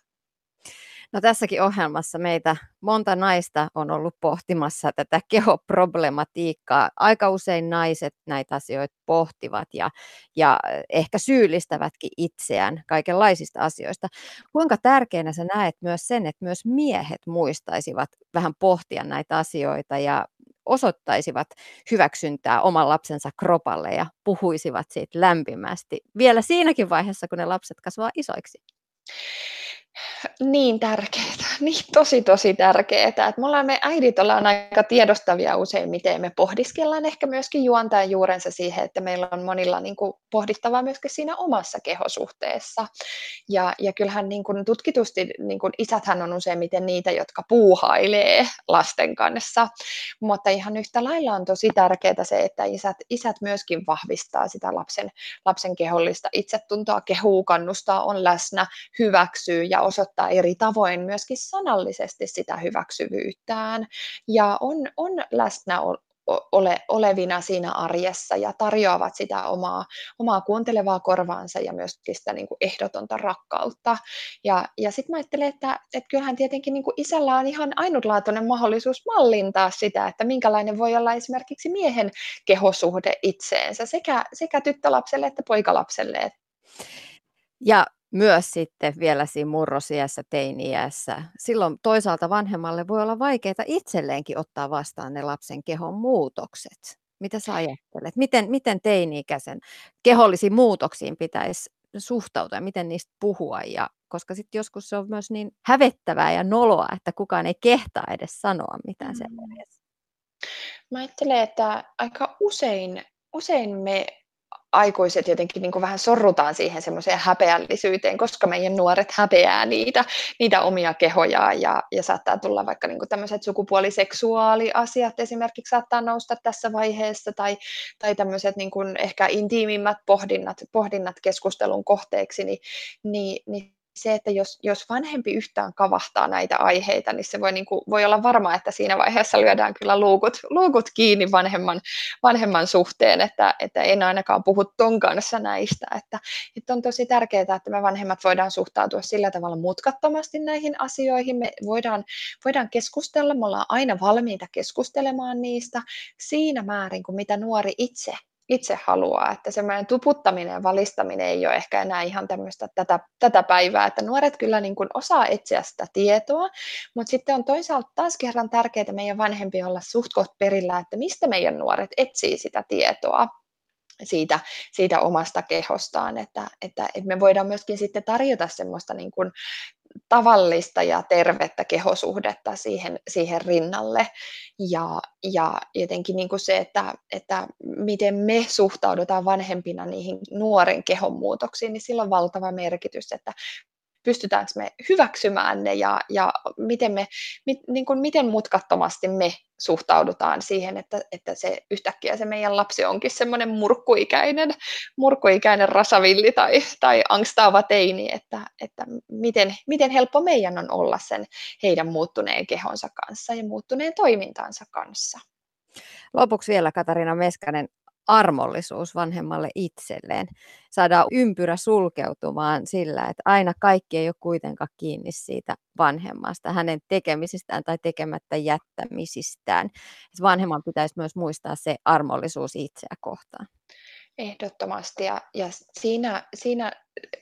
No tässäkin ohjelmassa meitä monta naista on ollut pohtimassa tätä kehoproblematiikkaa. Aika usein naiset näitä asioita pohtivat ja, ja ehkä syyllistävätkin itseään kaikenlaisista asioista. Kuinka tärkeänä sä näet myös sen, että myös miehet muistaisivat vähän pohtia näitä asioita ja osoittaisivat hyväksyntää oman lapsensa kropalle ja puhuisivat siitä lämpimästi vielä siinäkin vaiheessa, kun ne lapset kasvaa isoiksi? Niin tärkeää, niin tosi tosi tärkeää. Että me, ollaan, me äidit ollaan aika tiedostavia usein, miten me pohdiskellaan ehkä myöskin juontaen juurensa siihen, että meillä on monilla niin kuin, pohdittavaa myöskin siinä omassa kehosuhteessa. Ja, ja kyllähän niin kuin, tutkitusti niin kuin, isäthän on useimmiten niitä, jotka puuhailee lasten kanssa, mutta ihan yhtä lailla on tosi tärkeää se, että isät, isät myöskin vahvistaa sitä lapsen, lapsen kehollista itsetuntoa, kehuu, kannustaa, on läsnä, hyväksyy ja osoittaa eri tavoin myöskin sanallisesti sitä hyväksyvyyttään ja on, on läsnä ole, olevina siinä arjessa ja tarjoavat sitä omaa, omaa kuuntelevaa korvaansa ja myöskin sitä niin kuin ehdotonta rakkautta. Ja, ja sitten mä ajattelen, että, että kyllähän tietenkin niin kuin isällä on ihan ainutlaatuinen mahdollisuus mallintaa sitä, että minkälainen voi olla esimerkiksi miehen kehosuhde itseensä sekä, sekä tyttölapselle että poikalapselle. Ja myös sitten vielä siinä murrosiässä, teini-iässä. Silloin toisaalta vanhemmalle voi olla vaikeaa itselleenkin ottaa vastaan ne lapsen kehon muutokset. Mitä sä ajattelet? Miten, miten teini-ikäisen kehollisiin muutoksiin pitäisi suhtautua ja miten niistä puhua? Ja, koska sitten joskus se on myös niin hävettävää ja noloa, että kukaan ei kehtaa edes sanoa mitään sen mm. Mä ajattelen, että aika usein, usein me aikuiset jotenkin niin kuin vähän sorrutaan siihen semmoiseen häpeällisyyteen, koska meidän nuoret häpeää niitä, niitä omia kehojaan ja, ja saattaa tulla vaikka niin kuin tämmöiset sukupuoliseksuaaliasiat esimerkiksi saattaa nousta tässä vaiheessa tai, tai tämmöiset niin kuin ehkä intiimimmät pohdinnat, pohdinnat keskustelun kohteeksi, niin, niin, niin se, että jos, jos vanhempi yhtään kavahtaa näitä aiheita, niin se voi, niin kuin, voi olla varma, että siinä vaiheessa lyödään kyllä luukut, luukut kiinni vanhemman, vanhemman suhteen, että, että en ainakaan puhu ton kanssa näistä. Että, että on tosi tärkeää, että me vanhemmat voidaan suhtautua sillä tavalla mutkattomasti näihin asioihin. Me voidaan, voidaan keskustella, me ollaan aina valmiita keskustelemaan niistä siinä määrin, kuin mitä nuori itse itse haluaa, että semmoinen tuputtaminen ja valistaminen ei ole ehkä enää ihan tämmöistä tätä, tätä päivää, että nuoret kyllä niin kuin osaa etsiä sitä tietoa, mutta sitten on toisaalta taas kerran tärkeää meidän vanhempi olla suht perillä, että mistä meidän nuoret etsii sitä tietoa, siitä, siitä omasta kehostaan, että, että, että me voidaan myöskin sitten tarjota semmoista niin kuin tavallista ja tervettä kehosuhdetta siihen, siihen rinnalle. Ja, ja jotenkin niin kuin se, että, että miten me suhtaudutaan vanhempina niihin nuoren kehon muutoksiin, niin sillä on valtava merkitys, että pystytäänkö me hyväksymään ne ja, ja miten, me, mit, niin kuin miten mutkattomasti me suhtaudutaan siihen, että, että se yhtäkkiä se meidän lapsi onkin semmoinen murkkuikäinen, murkkuikäinen rasavilli tai, tai angstaava teini, että, että miten, miten helppo meidän on olla sen heidän muuttuneen kehonsa kanssa ja muuttuneen toimintansa kanssa. Lopuksi vielä Katarina Meskanen, armollisuus vanhemmalle itselleen. Saadaan ympyrä sulkeutumaan sillä, että aina kaikki ei ole kuitenkaan kiinni siitä vanhemmasta, hänen tekemisistään tai tekemättä jättämisistään. Että vanhemman pitäisi myös muistaa se armollisuus itseä kohtaan. Ehdottomasti ja, ja siinä, siinä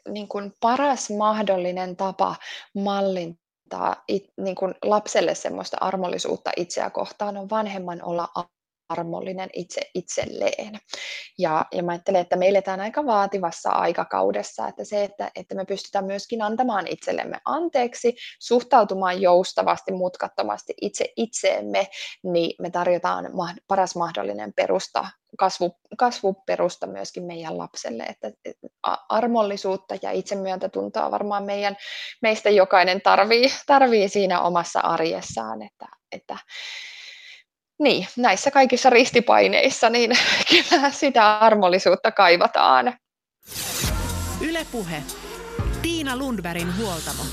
niin kuin paras mahdollinen tapa mallintaa it, niin kuin lapselle semmoista armollisuutta itseä kohtaan on vanhemman olla armollinen itse itselleen. Ja, ja mä ajattelen, että me eletään aika vaativassa aikakaudessa, että se, että, että me pystytään myöskin antamaan itsellemme anteeksi, suhtautumaan joustavasti, mutkattomasti itse itseemme, niin me tarjotaan paras mahdollinen perusta kasvu, kasvuperusta myöskin meidän lapselle, että armollisuutta ja itsemyöntätuntoa varmaan meidän, meistä jokainen tarvii, tarvii siinä omassa arjessaan, että, että niin, näissä kaikissa ristipaineissa, niin kyllä sitä armollisuutta kaivataan. Ylepuhe. Tiina Lundbergin huoltamo.